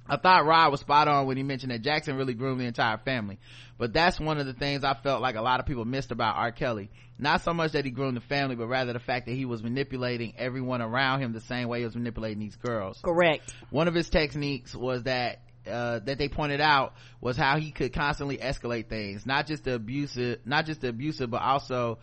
Speaker 2: I thought Rod was spot on when he mentioned that Jackson really groomed the entire family. But that's one of the things I felt like a lot of people missed about R. Kelly. Not so much that he groomed the family, but rather the fact that he was manipulating everyone around him the same way he was manipulating these girls.
Speaker 3: Correct.
Speaker 2: One of his techniques was that uh, that they pointed out was how he could constantly escalate things, not just the abusive, not just the abusive, but also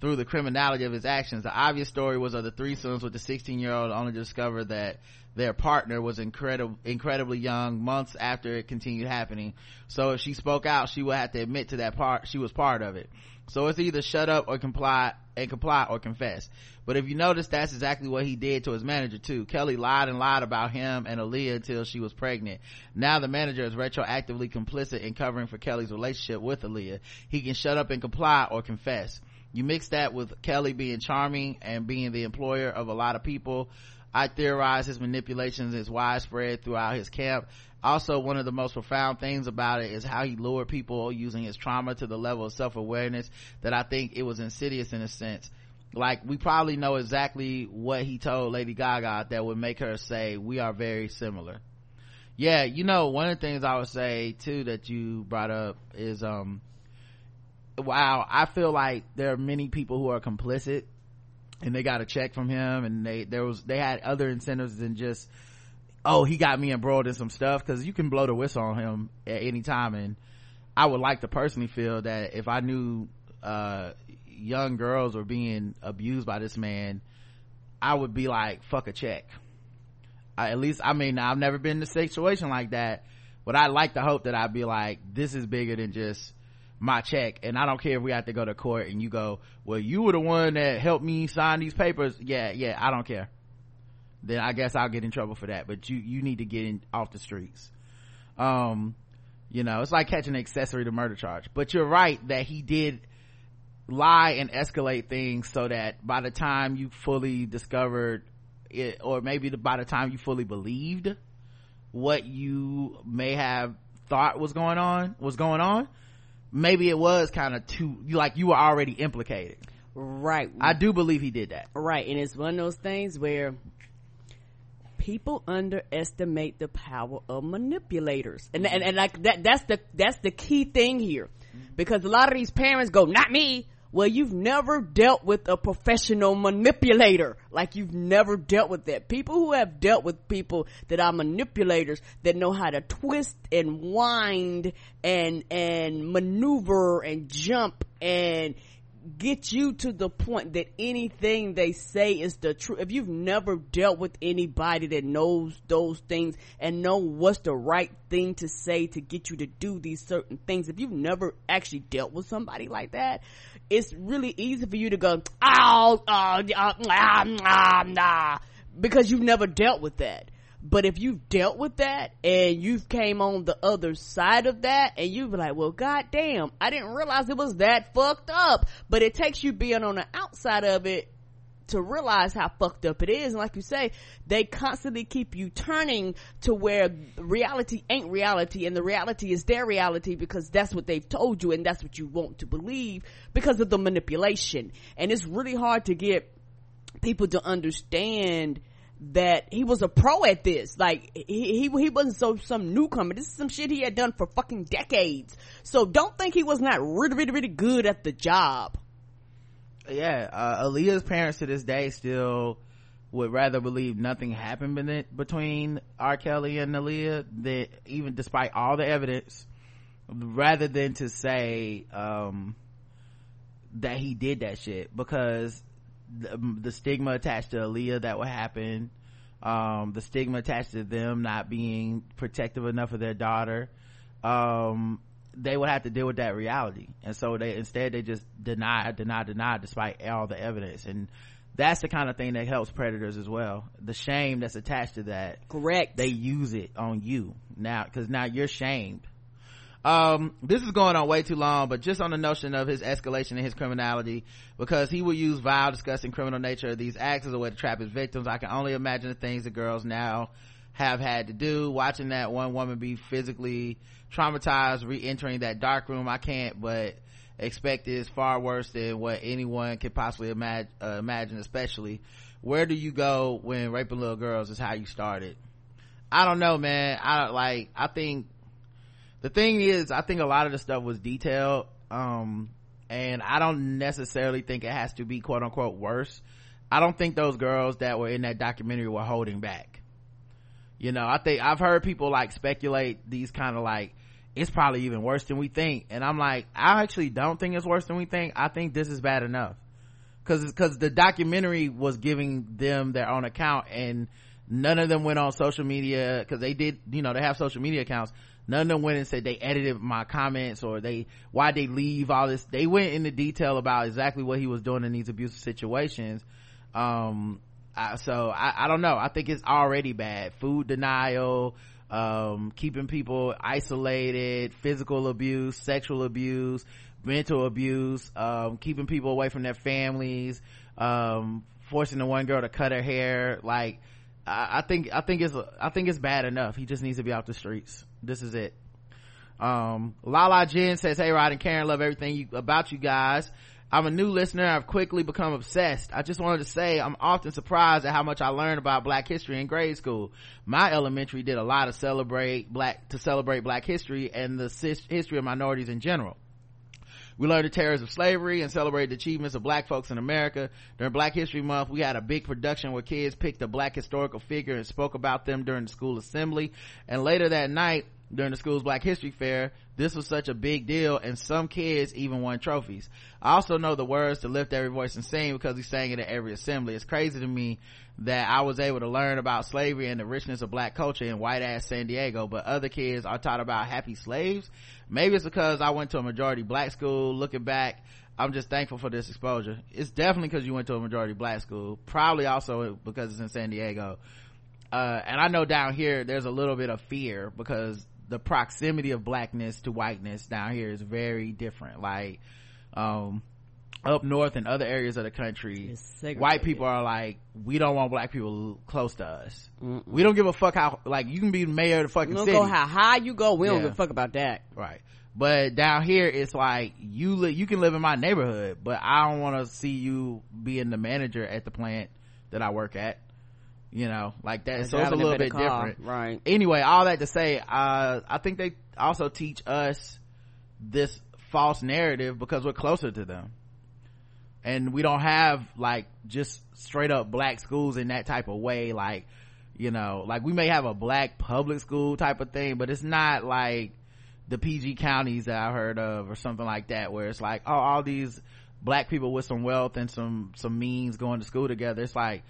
Speaker 2: through the criminality of his actions. The obvious story was of the threesomes with the 16 year old only to discover that their partner was incredible, incredibly young months after it continued happening. So if she spoke out, she would have to admit to that part, she was part of it. So it's either shut up or comply and comply or confess. But if you notice, that's exactly what he did to his manager too. Kelly lied and lied about him and Aaliyah until she was pregnant. Now the manager is retroactively complicit in covering for Kelly's relationship with Aaliyah. He can shut up and comply or confess. You mix that with Kelly being charming and being the employer of a lot of people. I theorize his manipulations is widespread throughout his camp. Also, one of the most profound things about it is how he lured people using his trauma to the level of self-awareness that I think it was insidious in a sense. Like, we probably know exactly what he told Lady Gaga that would make her say, we are very similar. Yeah, you know, one of the things I would say too that you brought up is, um, wow, I feel like there are many people who are complicit and they got a check from him and they, there was, they had other incentives than just, oh, he got me embroiled in some stuff because you can blow the whistle on him at any time. And I would like to personally feel that if I knew, uh, young girls were being abused by this man, I would be like, fuck a check. I, at least, I mean, I've never been in a situation like that, but I like to hope that I'd be like, this is bigger than just my check. And I don't care if we have to go to court and you go, well, you were the one that helped me sign these papers. Yeah, yeah, I don't care then I guess I'll get in trouble for that. But you, you need to get in off the streets. Um, you know, it's like catching an accessory to murder charge. But you're right that he did lie and escalate things so that by the time you fully discovered it, or maybe by the time you fully believed what you may have thought was going on, was going on, maybe it was kind of too, like you were already implicated.
Speaker 3: Right.
Speaker 2: I do believe he did that.
Speaker 3: Right. And it's one of those things where people underestimate the power of manipulators and, and and like that that's the that's the key thing here because a lot of these parents go not me well you've never dealt with a professional manipulator like you've never dealt with that. People who have dealt with people that are manipulators that know how to twist and wind and and maneuver and jump and get you to the point that anything they say is the truth. If you've never dealt with anybody that knows those things and know what's the right thing to say to get you to do these certain things, if you've never actually dealt with somebody like that, it's really easy for you to go, oh, uh, uh, nah, nah, nah, because you've never dealt with that but if you've dealt with that and you've came on the other side of that and you've been like, well, goddamn, I didn't realize it was that fucked up. But it takes you being on the outside of it to realize how fucked up it is. And like you say, they constantly keep you turning to where reality ain't reality and the reality is their reality because that's what they've told you and that's what you want to believe because of the manipulation. And it's really hard to get people to understand that he was a pro at this. Like he, he he wasn't so some newcomer. This is some shit he had done for fucking decades. So don't think he was not really really really good at the job.
Speaker 2: Yeah, uh, Aaliyah's parents to this day still would rather believe nothing happened between R. Kelly and Aaliyah that even despite all the evidence, rather than to say um, that he did that shit because the, the stigma attached to Aaliyah that would happen, um, the stigma attached to them not being protective enough of their daughter, um, they would have to deal with that reality. And so they, instead they just deny, deny, deny despite all the evidence. And that's the kind of thing that helps predators as well. The shame that's attached to that.
Speaker 3: Correct.
Speaker 2: They use it on you now, cause now you're shamed um, this is going on way too long, but just on the notion of his escalation and his criminality, because he will use vile, disgusting criminal nature of these acts as a way to trap his victims. I can only imagine the things the girls now have had to do. Watching that one woman be physically traumatized, re-entering that dark room, I can't but expect is far worse than what anyone could possibly imagine, uh, imagine, especially where do you go when raping little girls is how you started? I don't know, man. I like, I think the thing is i think a lot of the stuff was detailed um and i don't necessarily think it has to be quote unquote worse. I don't think those girls that were in that documentary were holding back. You know i think i've heard people like speculate these kind of like it's probably even worse than we think. And i'm like i actually don't think it's worse than we think. I think this is bad enough. Because because the documentary was giving them their own account and none of them went on social media because they did you know they have social media accounts none of them went and said they edited my comments or they why they leave all this. They went into detail about exactly what he was doing in these abusive situations. Um I, so I, I don't know. I think it's already bad. Food denial um keeping people isolated physical abuse sexual abuse mental abuse um keeping people away from their families um forcing the one girl to cut her hair. Like I, I think I think it's I think it's bad enough. He just needs to be off the streets. This is it. Um, Lala Jen says, "Hey Rod and Karen, love everything you, about you guys. I'm a new listener. I've quickly become obsessed. I just wanted to say I'm often surprised at how much I learned about Black history in grade school. My elementary did a lot of celebrate black to celebrate Black history and the history of minorities in general." We learned the terrors of slavery and celebrated the achievements of black folks in America. During Black History Month, we had a big production where kids picked a black historical figure and spoke about them during the school assembly. And later that night, during the school's Black History Fair, this was such a big deal and some kids even won trophies. I also know the words to lift every voice and sing because we sang it at every assembly. It's crazy to me that I was able to learn about slavery and the richness of black culture in white ass San Diego, but other kids are taught about happy slaves. Maybe it's because I went to a majority black school. Looking back, I'm just thankful for this exposure. It's definitely because you went to a majority black school. Probably also because it's in San Diego. Uh, and I know down here there's a little bit of fear because the proximity of blackness to whiteness down here is very different. Like, um, up north and other areas of the country, white people are like, we don't want black people close to us. Mm-mm. We don't give a fuck how, like, you can be mayor of the fucking city.
Speaker 3: Go how high you go, we yeah. don't give a fuck about that.
Speaker 2: Right. But down here, it's like, you li- you can live in my neighborhood, but I don't want to see you being the manager at the plant that I work at you know like that so it's a little bit different
Speaker 3: right
Speaker 2: anyway all that to say uh, i think they also teach us this false narrative because we're closer to them and we don't have like just straight up black schools in that type of way like you know like we may have a black public school type of thing but it's not like the pg counties that i heard of or something like that where it's like oh all these black people with some wealth and some some means going to school together. It's like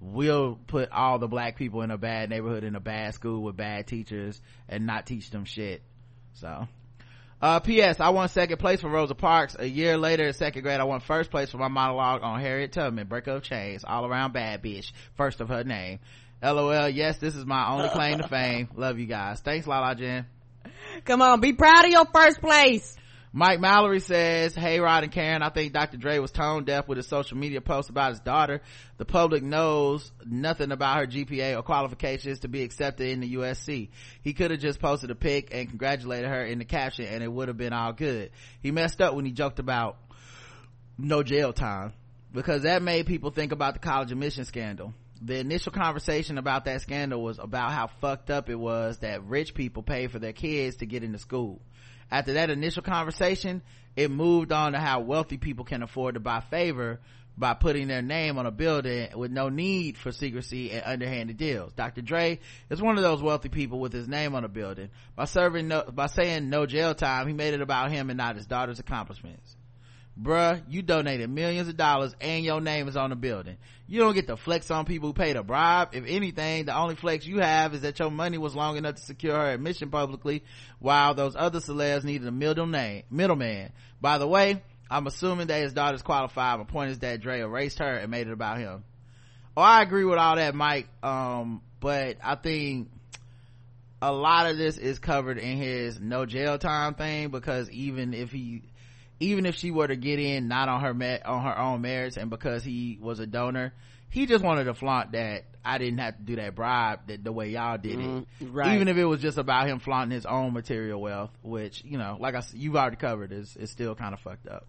Speaker 2: we'll put all the black people in a bad neighborhood in a bad school with bad teachers and not teach them shit. So uh, P.S. I won second place for Rosa Parks. A year later in second grade, I won first place for my monologue on Harriet Tubman, Breaker of Chains, all around bad bitch, first of her name. LOL, yes, this is my only claim to fame. Love you guys. Thanks, Lala Jen.
Speaker 3: Come on, be proud of your first place.
Speaker 2: Mike Mallory says, Hey Rod and Karen, I think Dr. Dre was tone deaf with his social media post about his daughter. The public knows nothing about her GPA or qualifications to be accepted in the USC. He could have just posted a pic and congratulated her in the caption and it would have been all good. He messed up when he joked about no jail time because that made people think about the college admission scandal. The initial conversation about that scandal was about how fucked up it was that rich people pay for their kids to get into school after that initial conversation, it moved on to how wealthy people can afford to buy favor by putting their name on a building with no need for secrecy and underhanded deals. Dr. Dre is one of those wealthy people with his name on a building. By serving no, by saying no jail time, he made it about him and not his daughter's accomplishments bruh, you donated millions of dollars and your name is on the building. You don't get to flex on people who paid a bribe. If anything, the only flex you have is that your money was long enough to secure her admission publicly, while those other celebs needed a middle name, middleman. By the way, I'm assuming that his daughter's qualified. My point is that Dre erased her and made it about him. Oh, I agree with all that, Mike. Um, but I think a lot of this is covered in his no jail time thing because even if he even if she were to get in not on her met on her own merits and because he was a donor he just wanted to flaunt that I didn't have to do that bribe that the way y'all did it. Mm, right. Even if it was just about him flaunting his own material wealth, which, you know, like I you've already covered is, is still kind of fucked up.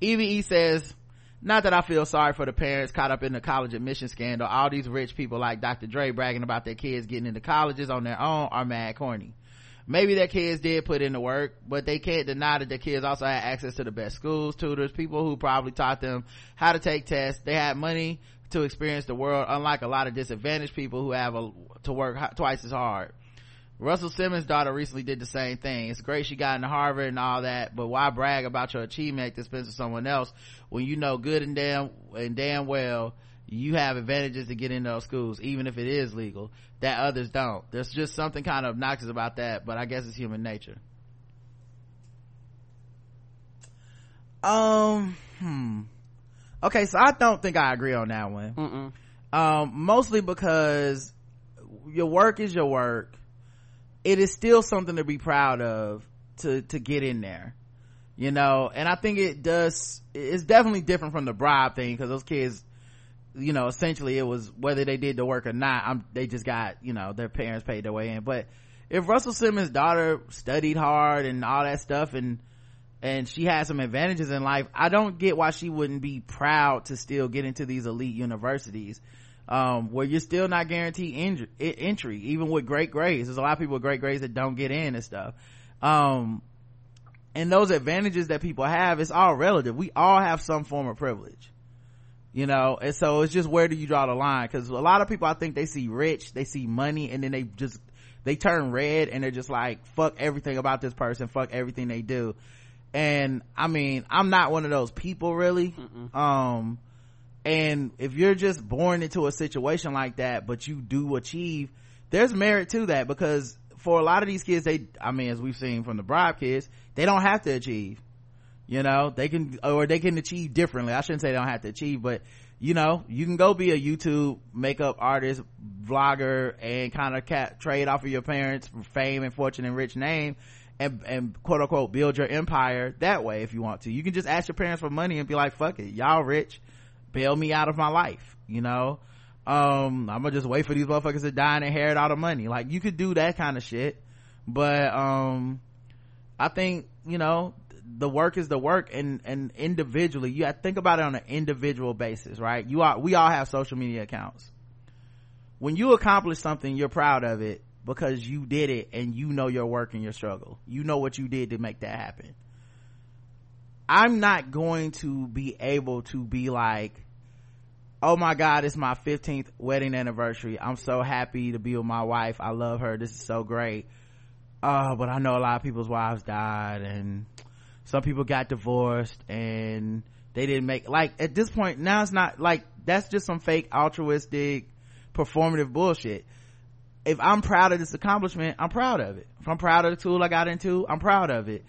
Speaker 2: EVE says, not that I feel sorry for the parents caught up in the college admission scandal. All these rich people like Dr. Dre bragging about their kids getting into colleges on their own are mad corny maybe their kids did put in the work but they can't deny that their kids also had access to the best schools tutors people who probably taught them how to take tests they had money to experience the world unlike a lot of disadvantaged people who have a, to work twice as hard Russell Simmons' daughter recently did the same thing. It's great she got into Harvard and all that, but why brag about your achievement at the expense of someone else when you know good and damn and damn well you have advantages to get in those schools, even if it is legal, that others don't. There's just something kind of obnoxious about that, but I guess it's human nature. Um, hmm. Okay, so I don't think I agree on that one.
Speaker 3: Mm-mm.
Speaker 2: Um, mostly because your work is your work. It is still something to be proud of to, to get in there. You know, and I think it does, it's definitely different from the bribe thing because those kids, you know, essentially it was whether they did the work or not, I'm, they just got, you know, their parents paid their way in. But if Russell Simmons' daughter studied hard and all that stuff and, and she has some advantages in life, I don't get why she wouldn't be proud to still get into these elite universities. Um, where you're still not guaranteed entry, even with great grades. There's a lot of people with great grades that don't get in and stuff. Um, and those advantages that people have, it's all relative. We all have some form of privilege, you know, and so it's just where do you draw the line? Cause a lot of people, I think they see rich, they see money, and then they just, they turn red and they're just like, fuck everything about this person, fuck everything they do. And I mean, I'm not one of those people really.
Speaker 3: Mm-mm.
Speaker 2: Um, and if you're just born into a situation like that, but you do achieve, there's merit to that because for a lot of these kids, they, I mean, as we've seen from the bribe kids, they don't have to achieve. You know, they can, or they can achieve differently. I shouldn't say they don't have to achieve, but you know, you can go be a YouTube makeup artist, vlogger, and kind of ca- trade off of your parents' for fame and fortune and rich name. And, and quote unquote build your empire that way if you want to. You can just ask your parents for money and be like, fuck it, y'all rich, bail me out of my life, you know? Um, I'm gonna just wait for these motherfuckers to die and inherit all the money. Like, you could do that kind of shit. But, um, I think, you know, the work is the work and, and individually, you think about it on an individual basis, right? You are, we all have social media accounts. When you accomplish something, you're proud of it because you did it and you know your work and your struggle. You know what you did to make that happen. I'm not going to be able to be like, oh my god, it's my 15th wedding anniversary. I'm so happy to be with my wife. I love her. This is so great. Uh, but I know a lot of people's wives died and some people got divorced and they didn't make, like, at this point, now it's not like, that's just some fake altruistic performative bullshit if I'm proud of this accomplishment, I'm proud of it. If I'm proud of the tool I got into, I'm proud of it.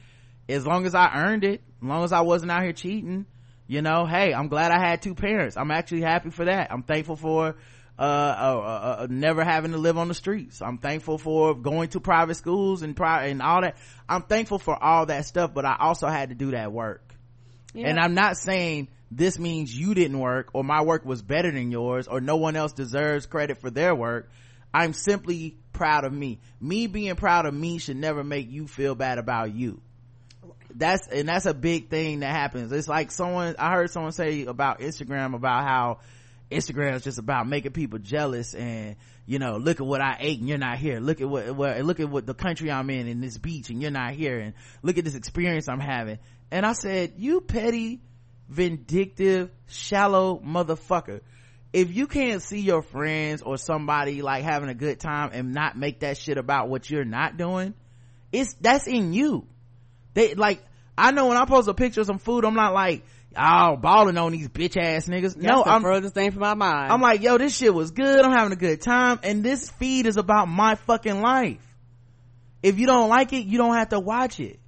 Speaker 2: As long as I earned it, as long as I wasn't out here cheating, you know, hey, I'm glad I had two parents. I'm actually happy for that. I'm thankful for, uh, uh, uh, never having to live on the streets. I'm thankful for going to private schools and pri- and all that. I'm thankful for all that stuff, but I also had to do that work.
Speaker 3: Yeah.
Speaker 2: And I'm not saying this means you didn't work or my work was better than yours or no one else deserves credit for their work I'm simply proud of me. Me being proud of me should never make you feel bad about you. That's, and that's a big thing that happens. It's like someone, I heard someone say about Instagram about how Instagram is just about making people jealous and, you know, look at what I ate and you're not here. Look at what, look at what the country I'm in in this beach and you're not here and look at this experience I'm having. And I said, you petty, vindictive, shallow motherfucker if you can't see your friends or somebody like having a good time and not make that shit about what you're not doing, it's, that's in you. They, like, I know when I post a picture of some food, I'm not like, oh, balling on these bitch ass niggas.
Speaker 3: That's
Speaker 2: no, I'm,
Speaker 3: furthest thing from my mind.
Speaker 2: I'm like, yo, this shit was good. I'm having a good time. And this feed is about my fucking life. If you don't like it, you don't have to watch it.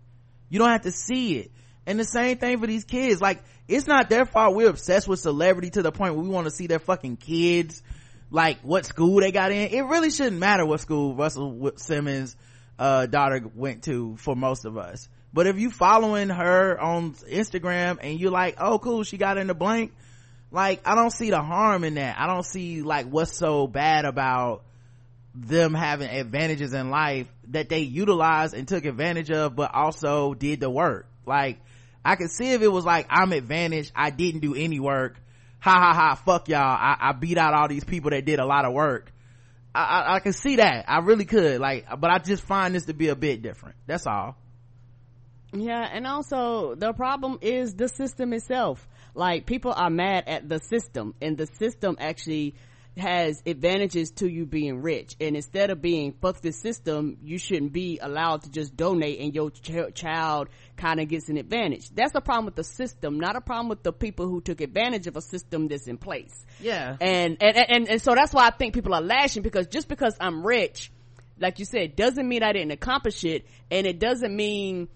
Speaker 2: You don't have to see it. And the same thing for these kids. Like, it's not their fault we're obsessed with celebrity to the point where we want to see their fucking kids like what school they got in it really shouldn't matter what school russell simmons uh, daughter went to for most of us but if you following her on instagram and you're like oh cool she got in the blank like i don't see the harm in that i don't see like what's so bad about them having advantages in life that they utilized and took advantage of but also did the work like I could see if it was like, I'm advantaged, I didn't do any work, ha ha ha, fuck y'all, I, I beat out all these people that did a lot of work. I, I, I can see that. I really could. Like, but I just find this to be a bit different. That's all.
Speaker 3: Yeah, and also the problem is the system itself. Like people are mad at the system and the system actually has advantages to you being rich. And instead of being fuck the system you shouldn't be allowed to just donate and your ch- child kind of gets an advantage. That's a problem with the system not a problem with the people who took advantage of a system that's in place.
Speaker 2: Yeah.
Speaker 3: And and and, and so that's why i think people are lashing because just because i'm rich like you said doesn't mean i didn't accomplish it and it doesn't mean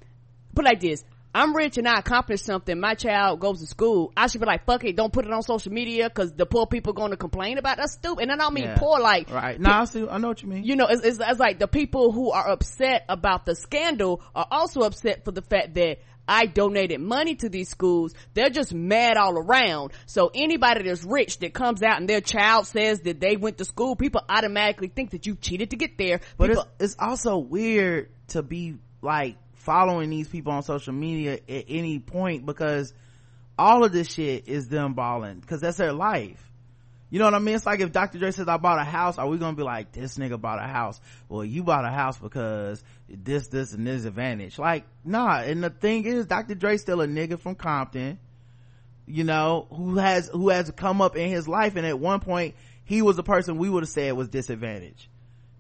Speaker 3: put like this I'm rich and I accomplished something. My child goes to school. I should be like, fuck it, don't put it on social media because the poor people going to complain about that stupid. And I don't mean
Speaker 2: Yeah.
Speaker 3: poor like,
Speaker 2: right no I, see, I know what you mean
Speaker 3: you know, it's, it's, it's like the people who are upset about the scandal are also upset for the fact that I donated money to these schools. They're just mad all around. So anybody that's rich that comes out and their child says that they went to school, people automatically think that you cheated to get there.
Speaker 2: but
Speaker 3: People-
Speaker 2: it's, it's also weird to be like following these people on social media at any point because all of this shit is them balling because that's their life you know what I mean? It's like if Dr. Dre says I bought a house, are we gonna be like, this nigga bought a house? Well, you bought a house because this, this, and this advantage. Like, nah. And the thing is, Dr. Dre's still a nigga from Compton, you know, who has, who has come up in his life. And at one point, he was a person we would have said was disadvantaged.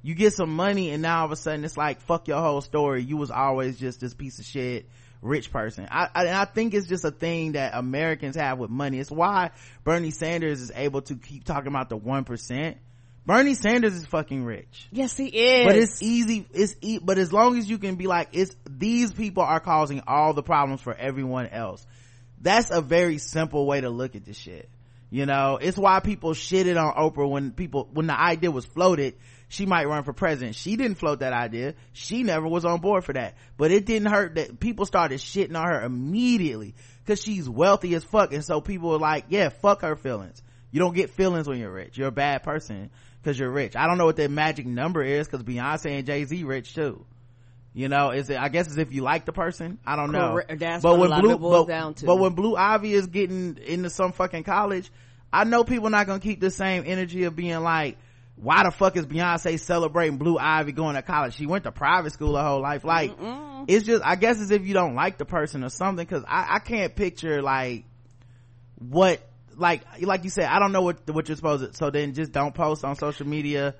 Speaker 2: You get some money and now all of a sudden it's like, fuck your whole story. You was always just this piece of shit rich person. I, I, and I think it's just a thing that Americans have with money. It's why Bernie Sanders is able to keep talking about the 1%. Bernie Sanders is fucking rich.
Speaker 3: yes, he is.
Speaker 2: But it's easy, it's, e- but as long as you can be like, it's, these people are causing all the problems for everyone else. That's a very simple way to look at this shit. You know, it's why people shitted on Oprah when people, when the idea was floated, she might run for president. She didn't float that idea. She never was on board for that. But it didn't hurt that people started shitting on her immediately because she's wealthy as fuck. And so people were like, yeah, fuck her feelings. You don't get feelings when you're rich. You're a bad person because you're rich. I don't know what that magic number is because Beyonce and Jay-Z rich too. You know, is it, I guess it's if you like the person. I don't know.
Speaker 3: That's what a lot of it boils
Speaker 2: but,
Speaker 3: down to.
Speaker 2: but when Blue Ivy is getting into some fucking college, I know people not gonna keep the same energy of being like, why the fuck is Beyonce celebrating Blue Ivy going to college? She went to private school her whole life. Like, it's just, I guess it's if you don't like the person or something, cause I, I can't picture like, what, like, like you said, I don't know what, what you're supposed to, so then just don't post on social media.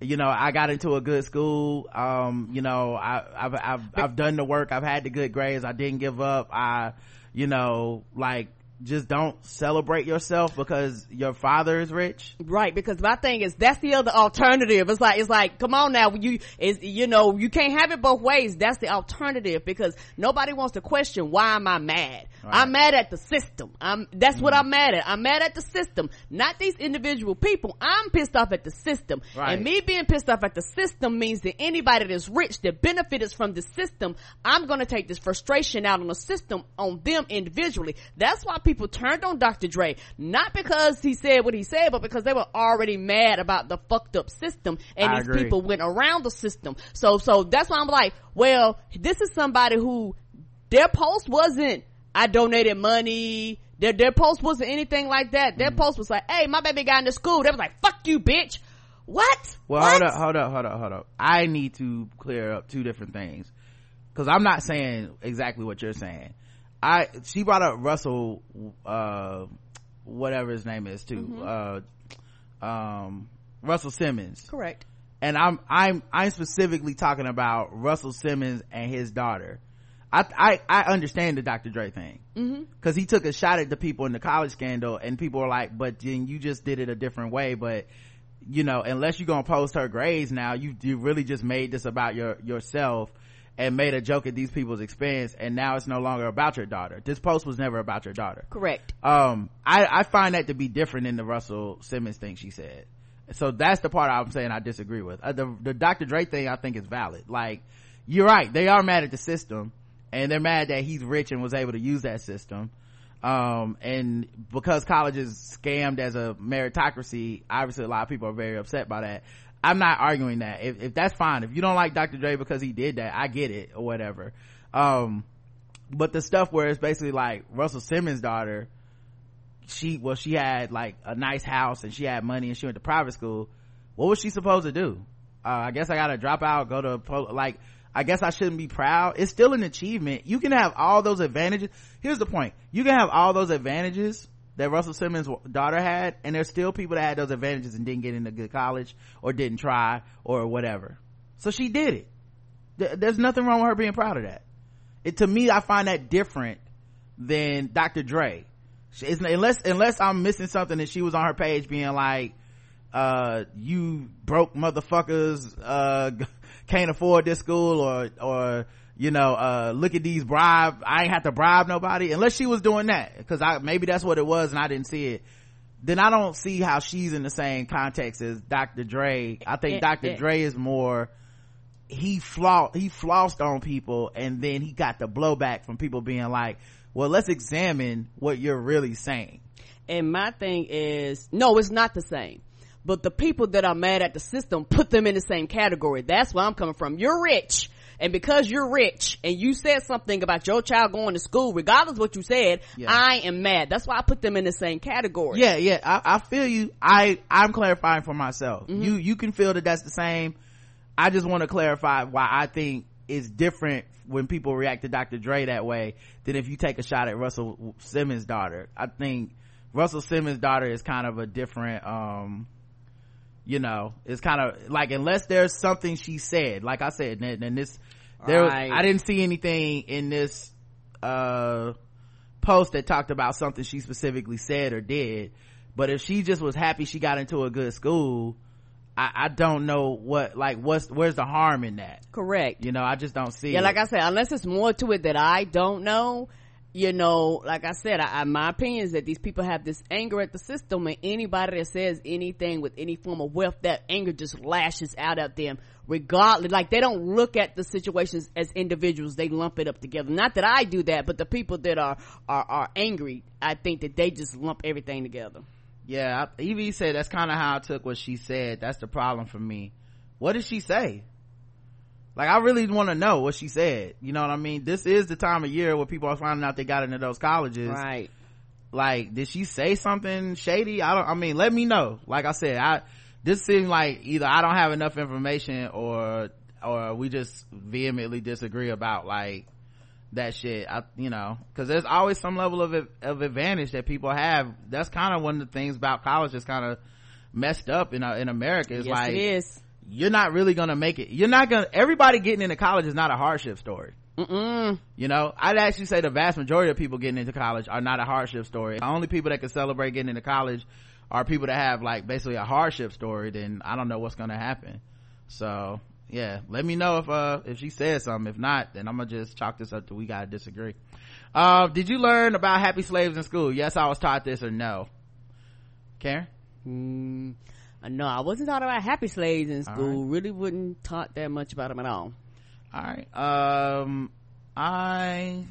Speaker 2: You know, I got into a good school. Um, you know, I, I've, I've, I've done the work. I've had the good grades. I didn't give up. I, you know, like, just don't celebrate yourself because your father is rich.
Speaker 3: Right, because my thing is that's the other alternative. It's like it's like, come on now, you is you know you can't have it both ways. That's the alternative because nobody wants to question why am I mad? I'm mad at the system. I'm that's what mm-hmm. I'm mad at. I'm mad at the system, not these individual people. I'm pissed off at the system,
Speaker 2: Right.
Speaker 3: and me being pissed off at the system means that anybody that's rich that benefits from the system, I'm gonna take this frustration out on the system on them individually. That's why people turned on Dr. Dre, not because he said what he said, but because they were already mad about the fucked up system, and
Speaker 2: I
Speaker 3: these
Speaker 2: agree.
Speaker 3: people went around the system. So, so that's why I'm like, well, this is somebody who their post wasn't I donated money. Their their post wasn't anything like that.
Speaker 2: Mm.
Speaker 3: Their post was like, "Hey, my baby got into school." They was like, "Fuck you, bitch." What?
Speaker 2: Well,
Speaker 3: what?
Speaker 2: hold up, hold up, hold up, hold up. I need to clear up two different things. Cause I'm not saying exactly what you're saying. I, she brought up Russell, uh, whatever his name is too,
Speaker 3: Mm-hmm.
Speaker 2: uh, um, Russell Simmons.
Speaker 3: Correct.
Speaker 2: and I'm I'm I'm specifically talking about Russell Simmons and his daughter. I I, I understand the Dr. Dre thing because he took a shot at the people in the college scandal, and people were like, "But then you just did it a different way." But you know, unless you're gonna post her grades now, you you really just made this about your yourself and made a joke at these people's expense, and now it's no longer about your daughter. This post was never about your daughter.
Speaker 3: Correct.
Speaker 2: um i i find that to be different than the russell simmons thing she said. So that's the part i'm saying i disagree with. Uh, the the dr dre thing i think is valid. Like you're right. They are mad at the system and they're mad that he's rich and was able to use that system. Um and because college is scammed as a meritocracy obviously a lot of people are very upset by that i'm not arguing that. If, if that's fine. If you don't like dr dre because he did that i get it or whatever. Um but the stuff where it's basically like russell simmons daughter she well she had like a nice house and she had money and she went to private school. What was she supposed to do? Uh, i guess i gotta drop out go to like i guess i shouldn't be proud. It's still an achievement. You can have all those advantages. Here's the point. You can have all those advantages that Russell Simmons' daughter had, and there's still people that had those advantages and didn't get into good college or didn't try or whatever. So she did it. Th- there's nothing wrong with her being proud of that. It to me, I find that different than Dr. Dre. She- unless unless I'm missing something and she was on her page being like, uh, you broke motherfuckers, uh, *laughs* can't afford this school or, or, you know, uh, look at these bribe, I ain't have to bribe nobody. Unless she was doing that, cause I, maybe that's what it was and I didn't see it. Then I don't see how she's in the same context as Dr. Dre. I think Dr. Dre is more, he flaw, he flossed on people and then he got the blowback from people being like, well, let's examine what you're really saying.
Speaker 3: And my thing is, no, it's not the same. But the people that are mad at the system put them in the same category. That's where I'm coming from. You're rich. And because you're rich and you said something about your child going to school, regardless what you said,
Speaker 2: Yeah.
Speaker 3: I am mad. That's why I put them in the same category.
Speaker 2: Yeah, yeah, I, I feel you. I, I'm clarifying for myself.
Speaker 3: Mm-hmm.
Speaker 2: You, you can feel that that's the same. I just want to clarify why I think it's different when people react to Dr. Dre that way than if you take a shot at Russell Simmons' daughter. I think Russell Simmons' daughter is kind of a different, um, you know, it's kind of like unless there's something she said, like I said, and, and this, there,
Speaker 3: Right.
Speaker 2: I didn't see anything in this, uh, post that talked about something she specifically said or did. But if she just was happy she got into a good school, I, I don't know what, like, what's, where's the harm in that?
Speaker 3: Correct.
Speaker 2: You know, I just don't see
Speaker 3: Yeah,
Speaker 2: it.
Speaker 3: like I said, unless it's more to it that I don't know, you know, like I said, I, I, my opinion is that these people have this anger at the system and anybody that says anything with any form of wealth, that anger just lashes out at them regardless. Like they don't look at the situations as individuals, they lump it up together. Not that I do that, but the people that are, are, are angry, I think that they just lump everything together.
Speaker 2: Yeah, Evie said that's kind of how I took what she said. That's the problem for me. What did she say? Like, I really want to know what she said. You know what I mean? This is the time of year where people are finding out they got into those colleges.
Speaker 3: Right.
Speaker 2: Like, did she say something shady? I don't, I mean, let me know. Like I said, I, this seems like either I don't have enough information or, or we just vehemently disagree about like, that shit. I, you know, cause there's always some level of, of advantage that people have. That's kind of one of the things about college that's kind of messed up in, uh, in America. It's
Speaker 3: yes,
Speaker 2: like,
Speaker 3: it is.
Speaker 2: You're not really gonna make it. You're not gonna, everybody getting into college is not a hardship story.
Speaker 3: Mm-mm.
Speaker 2: You know, I'd actually say the vast majority of people getting into college are not a hardship story. The only people that can celebrate getting into college are people that have like basically a hardship story, then I don't know what's gonna happen. So, yeah, let me know if, uh, if she says something. If not, then I'm gonna just chalk this up to we gotta disagree. Uh, did you learn about happy slaves in school? Yes, I was taught this or no? Karen?
Speaker 3: Mm, no, I wasn't taught about happy slaves in school. Really wouldn't taught that much about them at all.
Speaker 2: all right um i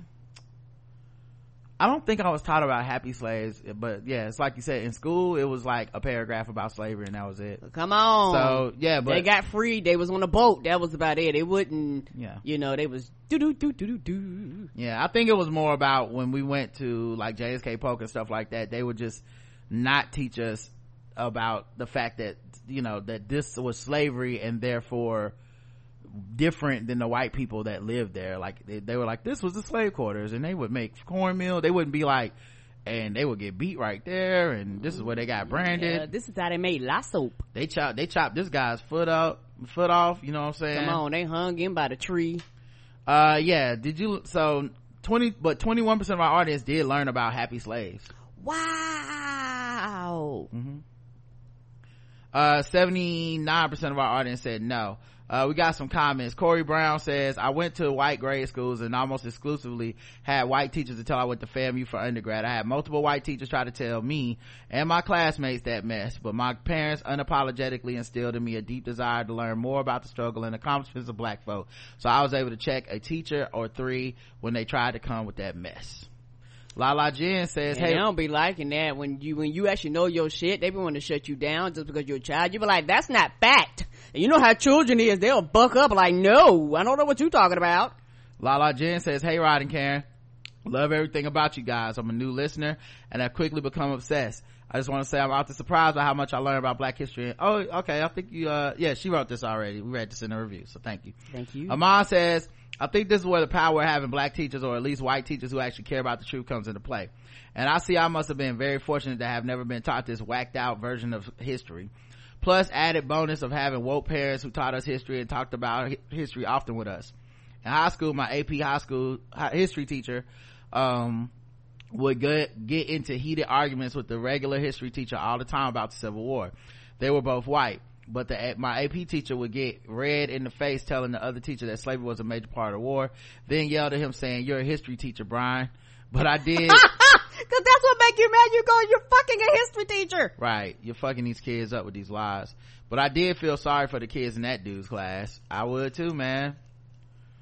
Speaker 2: i don't think i was taught about happy slaves but yeah it's like you said in school it was like a paragraph about slavery and that was it
Speaker 3: Come on.
Speaker 2: so yeah but
Speaker 3: they got free. They was on a boat. That was about it. It wouldn't.
Speaker 2: Yeah.
Speaker 3: You know, they was do do do do do do.
Speaker 2: yeah i think it was more about when we went to like James K. Polk and stuff like that they would just not teach us about the fact that you know that this was slavery and therefore different than the white people that lived there like they, they were like this was the slave quarters and they would make cornmeal they wouldn't be like and they would get beat right there and this is where they got branded
Speaker 3: Yeah, this is how they made lye soap.
Speaker 2: they chopped they chopped this guy's foot up foot off you know what i'm saying
Speaker 3: Come on, they hung him by the tree.
Speaker 2: uh yeah did you so 20 but 21 percent of our audience did learn about happy slaves
Speaker 3: Wow.
Speaker 2: Uh 79 percent of our audience said no uh, we got some comments. Corey Brown says, I went to white grade schools and almost exclusively had white teachers until I went to FAMU for undergrad. I had multiple white teachers try to tell me and my classmates that mess, but my parents unapologetically instilled in me a deep desire to learn more about the struggle and accomplishments of black folk. So I was able to check a teacher or three when they tried to come with that mess. Lala Jen says,
Speaker 3: And
Speaker 2: hey,
Speaker 3: they don't be liking that when you when you actually know your shit. They be wanting to shut you down just because you're a child. You be like, that's not fact. And you know how children is. They'll buck up like, no, I don't know what you're talking about.
Speaker 2: Lala Jen says, hey Rod and Karen. Love everything about you guys. I'm a new listener and I've quickly become obsessed. I just want to say I'm often surprised by how much I learned about black history. Oh, okay. I think you, uh, yeah, she wrote this already. We read this in the review. So thank you.
Speaker 3: Thank you.
Speaker 2: Amon says, I think this is where the power of having black teachers or at least white teachers who actually care about the truth comes into play. And I see I must have been very fortunate to have never been taught this whacked out version of history. Plus added bonus of having woke parents who taught us history and talked about history often with us. In high school, my AP high school history teacher, um, would get, get into heated arguments with the regular history teacher all the time about the Civil War. They were both white, but the, my AP teacher would get red in the face telling the other teacher that slavery was a major part of the war, then yelled at him saying, you're a history teacher, Brian. But I did, *laughs*
Speaker 3: Cause that's what make you mad. You go, you're fucking a history teacher.
Speaker 2: right, you're fucking these kids up with these lies. But I did feel sorry for the kids in that dude's class. I would too, man.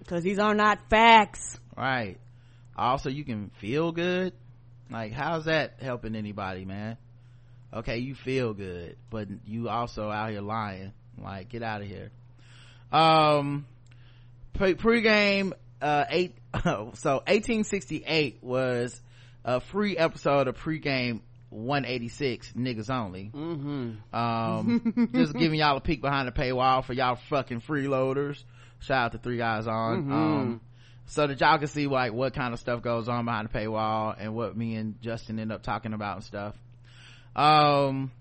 Speaker 3: Cause these are not facts.
Speaker 2: Right. Also, you can feel good. Like, how's that helping anybody, man? Okay, you feel good, but you also out here lying. Like, get out of here. Um, pre- pregame, uh, eight, *laughs* so 1868 was a free episode of pregame 186, niggas only.
Speaker 3: Mm-hmm.
Speaker 2: Um, *laughs* just giving y'all a peek behind the paywall for y'all fucking freeloaders. Shout out to Three Guys On.
Speaker 3: Mhm.
Speaker 2: Um, so that y'all can see like what kind of stuff goes on behind the paywall and what me and Justin end up talking about and stuff. Um,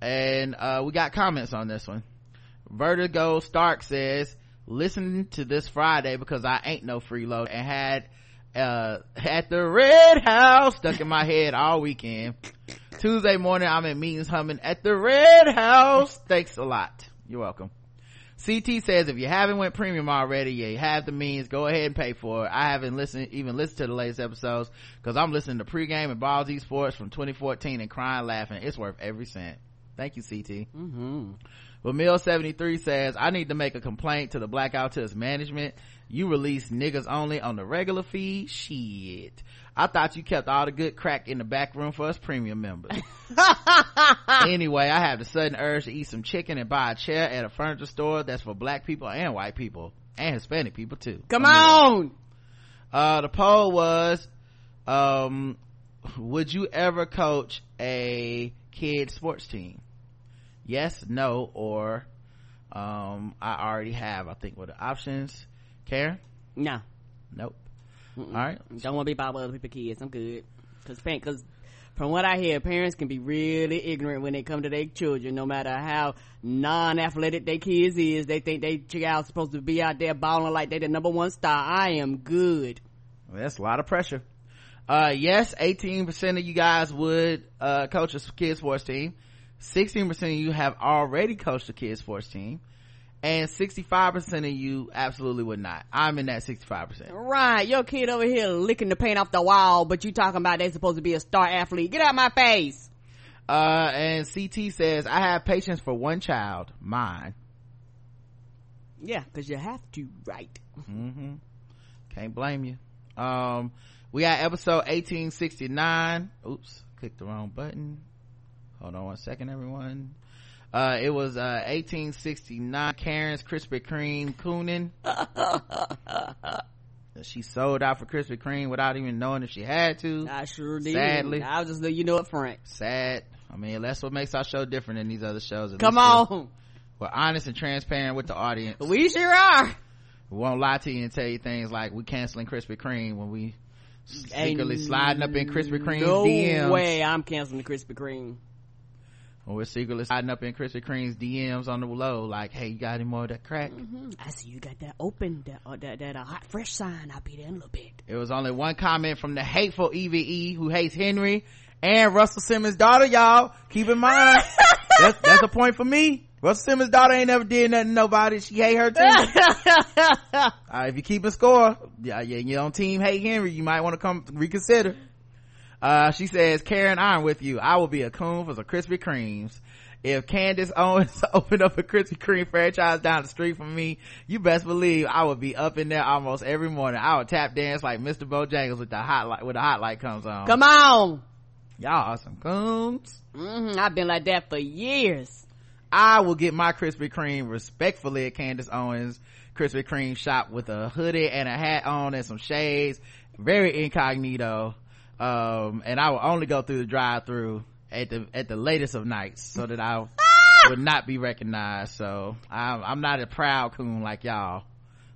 Speaker 2: and, uh, we got comments on this one. Vertigo Stark says, listen to this Friday because I ain't no freeload and had, uh, at the Red House stuck in my head all weekend. Tuesday morning, I'm in meetings humming at the Red House. Thanks a lot. You're welcome. CT says if you haven't went premium already, you have the means, go ahead and pay for it. I haven't listened, even listened to the latest episodes because I'm listening to pregame and Balls Sports from 2014 and crying laughing. It's worth every cent. Thank you, CT.
Speaker 3: Mm-hmm.
Speaker 2: But Mill 73 says, I need to make a complaint to the Black Guy Who Tips management. You release niggas only on the regular feed? Shit. I thought you kept all the good crack in the back room for us premium members. *laughs* anyway, I have the sudden urge to eat some chicken and buy a chair at a furniture store that's for black people and white people and Hispanic people too.
Speaker 3: Come on.
Speaker 2: uh, the poll was, um, would you ever coach a kid sports team? Yes, no, or, um, I already have, I think were the options. Karen?
Speaker 3: No.
Speaker 2: Nope. All right.
Speaker 3: Don't want to be about other people's kids. I'm good. Cause, cause from what I hear, parents can be really ignorant when they come to their children, no matter how non-athletic their kids is. They think they child's supposed to be out there balling like they the number one star. I am good.
Speaker 2: Well, that's a lot of pressure. Uh, yes, 18% of you guys would, uh, coach a kid sports team. 16% of you have already coached a kid sports team. And 65% of you absolutely would not. I'm in that 65%.
Speaker 3: Right. Your kid over here licking the paint off the wall, but you talking about they supposed to be a star athlete. Get out my face.
Speaker 2: Uh, and CT says, I have patience for one child, mine.
Speaker 3: Yeah, cause you have to, right?
Speaker 2: Mm-hmm. Can't blame you. Um, we got episode 1869. Oops, clicked the wrong button. Hold on one second, everyone. Uh, it was, uh, 1869. Karen's Krispy Kreme Coonin. *laughs* she sold out for Krispy Kreme without even knowing if she had to.
Speaker 3: I sure did.
Speaker 2: Sadly.
Speaker 3: I was just you know up front.
Speaker 2: Sad. I mean, that's what makes our show different than these other shows. At
Speaker 3: Come
Speaker 2: least we're-
Speaker 3: on.
Speaker 2: We're honest and transparent with the audience.
Speaker 3: We sure are.
Speaker 2: We won't lie to you and tell you things like we canceling Krispy Kreme when we
Speaker 3: Ain't
Speaker 2: secretly sliding up in Krispy Kreme
Speaker 3: no
Speaker 2: DMs.
Speaker 3: way I'm canceling the Krispy Kreme.
Speaker 2: When we're secretly hiding up in Krispy Kreme's DMs on the low, like, hey, you got any more of that crack?
Speaker 3: I see you got that open, that uh, that, that uh, hot fresh sign. I'll be there in a little bit.
Speaker 2: It was only one comment from the hateful EVE who hates Henry and Russell Simmons' daughter, y'all. Keep in mind, *laughs* that's, that's a point for me. Russell Simmons' daughter ain't never did nothing to nobody. She hate her too. *laughs* uh, if you keep a score, yeah, yeah, you on team hate Henry, you might want to come reconsider. Uh, she says, Karen, I'm with you. I will be a coon for some Krispy Kremes. If Candace *laughs* Owens opened up a Krispy Kreme franchise down the street from me, you best believe I would be up in there almost every morning. I would tap dance like Mr. Bojangles with the hot light, when the hot light comes on.
Speaker 3: Come on.
Speaker 2: Y'all are some coons.
Speaker 3: hmm I've been like that for years.
Speaker 2: I will get my Krispy Kreme respectfully at Candace Owens Krispy Kreme shop with a hoodie and a hat on and some shades very incognito. Um, and I will only go through the drive through at the, at the latest of nights so that I would not be recognized. So I'm, I'm not a proud coon like y'all.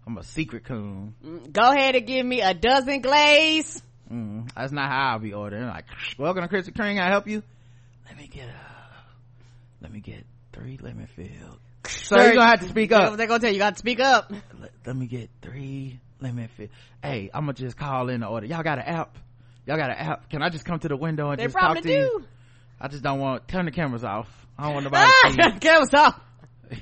Speaker 2: I'm a secret coon.
Speaker 3: Go ahead and give me a dozen glaze.
Speaker 2: Mm, that's not how I'll be ordering. Like, welcome to Krispy Kreme. I help you. Let me get a, let me get three lemon filled. So you're gonna have to speak up.
Speaker 3: They're gonna tell you, you got to speak up.
Speaker 2: Let, let me get three lemon filled. Hey, I'm gonna just call in the order. Y'all got an app? Y'all got an app? Can I just come to the window and
Speaker 3: They
Speaker 2: just talk to you? I just don't want turn the cameras off. I don't want nobody to *laughs*
Speaker 3: Cameras off. *laughs*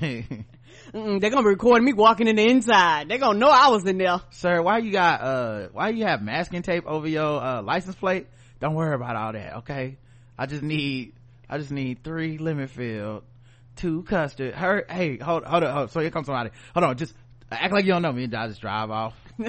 Speaker 3: they're gonna be recording me walking in the inside. They're gonna know I was in there.
Speaker 2: Sir, why you got uh why you have masking tape over your uh license plate? Don't worry about all that, okay? I just need I just need three lemon filled, two custard. Her hey, hold hold on, hold. So here comes somebody. Hold on, just act like you don't know me and I just drive off. *laughs*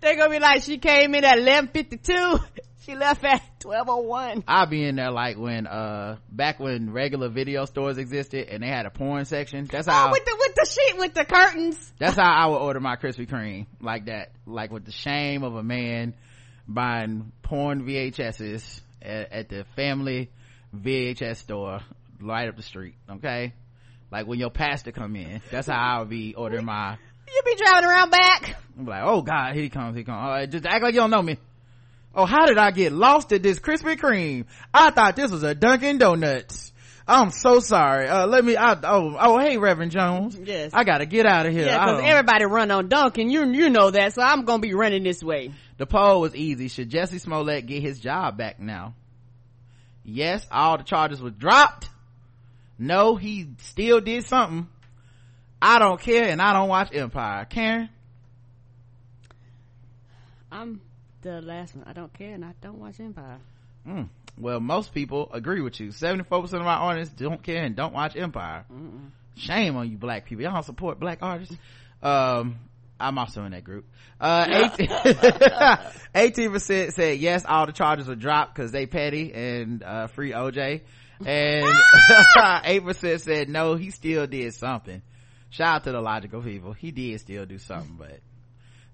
Speaker 3: They're gonna be like, she came in at 11.52. *laughs* She left at 12.01.
Speaker 2: I'll be in there like when uh back when regular video stores existed and they had a porn section. That's how
Speaker 3: Oh, with the, with the sheet, with the curtains.
Speaker 2: That's how I would order my Krispy Kreme, like that, like with the shame of a man buying porn VHSs at, at the family VHS store right up the street. Okay, like when your pastor come in, that's how I'll be ordering my.
Speaker 3: You be driving around back.
Speaker 2: I'm like, oh God, here he comes, he comes. All right, just act like you don't know me. Oh, how did I get lost at this Krispy Kreme? I thought this was a Dunkin' Donuts. I'm so sorry. Uh, let me, I, oh, oh, hey, Reverend Jones.
Speaker 3: Yes.
Speaker 2: I gotta get out of here.
Speaker 3: Yeah, cause everybody run on Dunkin'. You, you know that, so I'm gonna be running this way.
Speaker 2: The poll was easy. Should Jussie Smollett get his job back now? Yes, all the charges were dropped. No, he still did something. I don't care and I don't watch Empire. Karen?
Speaker 3: I'm the last one. I don't care and I don't watch Empire.
Speaker 2: Mm. Well, most people agree with you. 74% of my audience don't care and don't watch Empire. Shame on you black people. Y'all don't support black artists. Um, I'm also in that group. Uh, *laughs* *laughs* 18 percent said yes, all the charges were dropped because they petty and uh, free OJ, and *laughs* eight percent said no, he still did something. Shout out to the logical people. He did still do something, but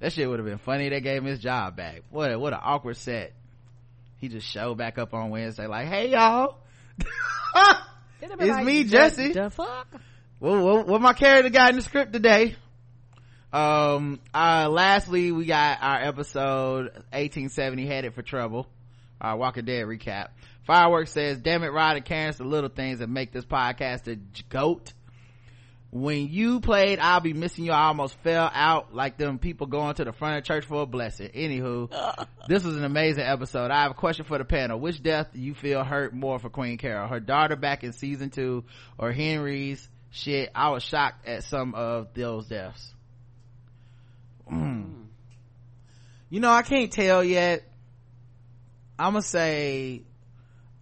Speaker 2: that shit would have been funny. They gave him his job back. What a, what an awkward set. He just showed back up on Wednesday like, hey y'all. *laughs* It's me, Jussie.
Speaker 3: The fuck?
Speaker 2: Well, what, what my character got in the script today? Um, uh, lastly, we got our episode 1870 Headed for Trouble. Our Walking Dead recap. Fireworks says, damn it, Rod and Karen, it's the little things that make this podcast a goat. When you played I'll Be Missing You, I almost fell out like them people going to the front of church for a blessing. Anywho, *laughs* this was an amazing episode. I have a question for the panel. Which death do you feel hurt more for Queen Carol? Her daughter back in season two or Henry's? Shit, I was shocked at some of those deaths. Mm. You know, I can't tell yet. I'm gonna say,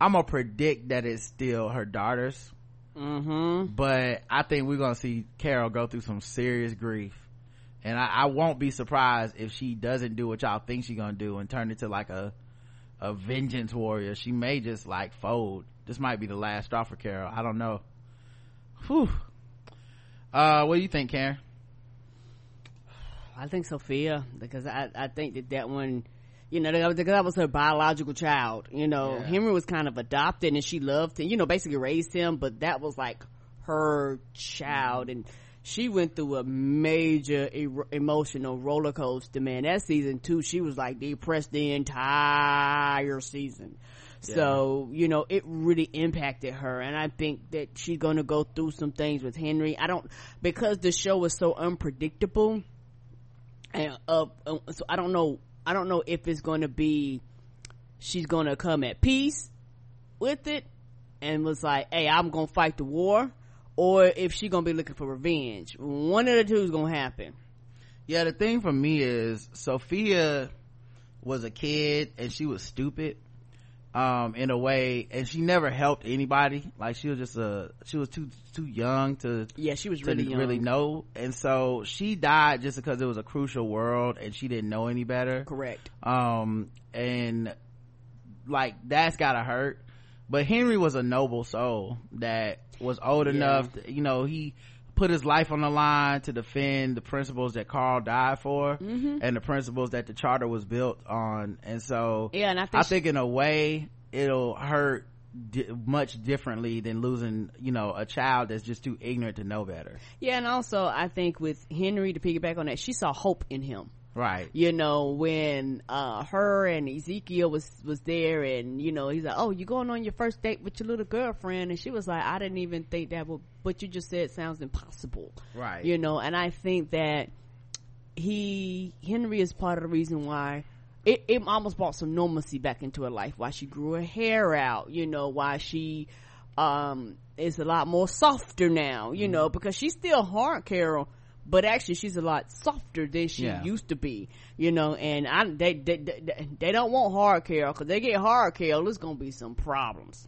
Speaker 2: I'm gonna predict that it's still her daughter's
Speaker 3: Mm-hmm.
Speaker 2: but I think we're gonna see Carol go through some serious grief. And I, I won't be surprised if she doesn't do what y'all think she's gonna do and turn into like a a vengeance warrior. She may just like fold. This might be the last straw for Carol. I don't know. Whew. Uh, what do you think, Karen?
Speaker 3: I think Sophia because I I think that that one, you know, that, that was her biological child. You know,
Speaker 2: Yeah.
Speaker 3: Henry was kind of adopted and she loved him. You know, basically raised him, but that was like her child and. She went through a major e- emotional roller coaster, man. That season two, she was like depressed the entire season. So, you know, it really impacted her. And I think that she's going to go through some things with Henry. I don't, because the show is so unpredictable, and uh, uh, so I don't know. I don't know if it's going to be she's going to come at peace with it and was like, "Hey, I'm going to fight the war," or if she's going to be looking for revenge. One of the two is going to happen.
Speaker 2: Yeah, the thing for me is Sophia was a kid and she was stupid um in a way and she never helped anybody. Like she was just a she was too too young to
Speaker 3: Yeah, she was really
Speaker 2: really know. And so she died just because it was a crucial world and she didn't know any better.
Speaker 3: Correct.
Speaker 2: um and like that's gotta hurt. But henry was a noble soul that was old
Speaker 3: Yeah.
Speaker 2: enough to, you know he put his life on the line to defend the principles that Carl died for
Speaker 3: Mm-hmm.
Speaker 2: and the principles that the charter was built on. And so
Speaker 3: Yeah, and I think
Speaker 2: I think in a way it'll hurt di- much differently than losing, you know, a child that's just too ignorant to know better.
Speaker 3: yeah, and also I think with Henry to piggyback on that, she saw hope in him.
Speaker 2: Right.
Speaker 3: you know when uh her and ezekiel was was there and you know he's like oh you going on your first date with your little girlfriend and she was like i didn't even think that would what you just said sounds impossible
Speaker 2: Right.
Speaker 3: you know and i think that he henry is part of the reason why it, it almost brought some normalcy back into her life why she grew her hair out you know why she um is a lot more softer now you know because she's still hard carol but actually she's a lot softer than she
Speaker 2: Yeah.
Speaker 3: used to be you know and i they they, they, they don't want hard carol because they get hard carol there's gonna be some problems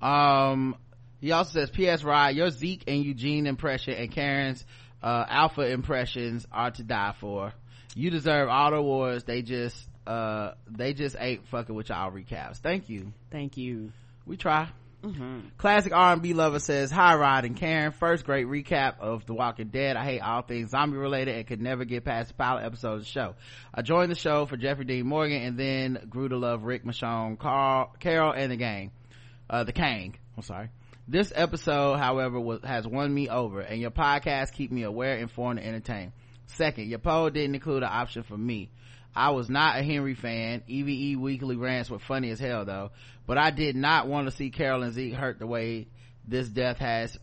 Speaker 2: Um, he also says, P.S. Rod, your Zeke and Eugene impression and Karen's, uh, alpha impressions are to die for. You deserve all the awards. They just, uh, they just ain't fucking with y'all recaps. Thank you.
Speaker 3: thank you
Speaker 2: We try. Classic R&B lover says, Hi Rod and Karen. First great recap of The Walking Dead. I hate all things zombie related and could never get past the pilot episode of the show. I joined the show for Jeffrey Dean Morgan and then grew to love Rick Michonne, Carl, Carol, and the gang. Uh, the Kang. I'm sorry. This episode, however, was, has won me over and your podcast keep me aware, informed, and entertained. Second, your poll didn't include an option for me. I was not a Henry fan. EVE weekly rants were funny as hell though, but I did not want to see Carol and Zeke hurt the way this death has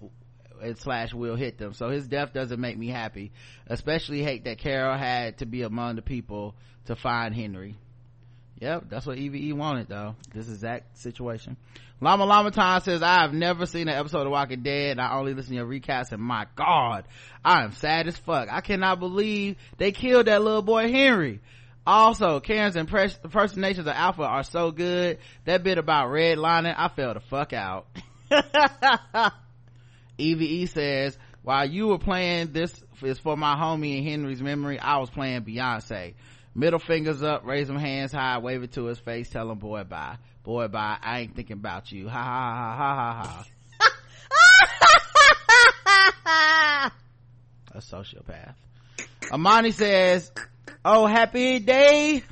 Speaker 2: and slash will hit them. So his death doesn't make me happy. Especially hate that Carol had to be among the people to find Henry. Yep, that's what EVE wanted though. This exact situation. Llama Llama Time says, I have never seen an episode of Walking Dead I only listen to your recasts and my god, I am sad as fuck. I cannot believe they killed that little boy Henry. Also, Karen's impress- impersonations of Alpha are so good. That bit about redlining, I fell the fuck out. *laughs* EVE says, while you were playing this is for my homie and Henry's memory, I was playing Beyonce. Middle fingers up, raise them hands high, wave it to his face, tell him boy bye. Boy bye, I ain't thinking about you. Ha ha ha ha ha ha. *laughs* A sociopath. Amani says, oh happy day.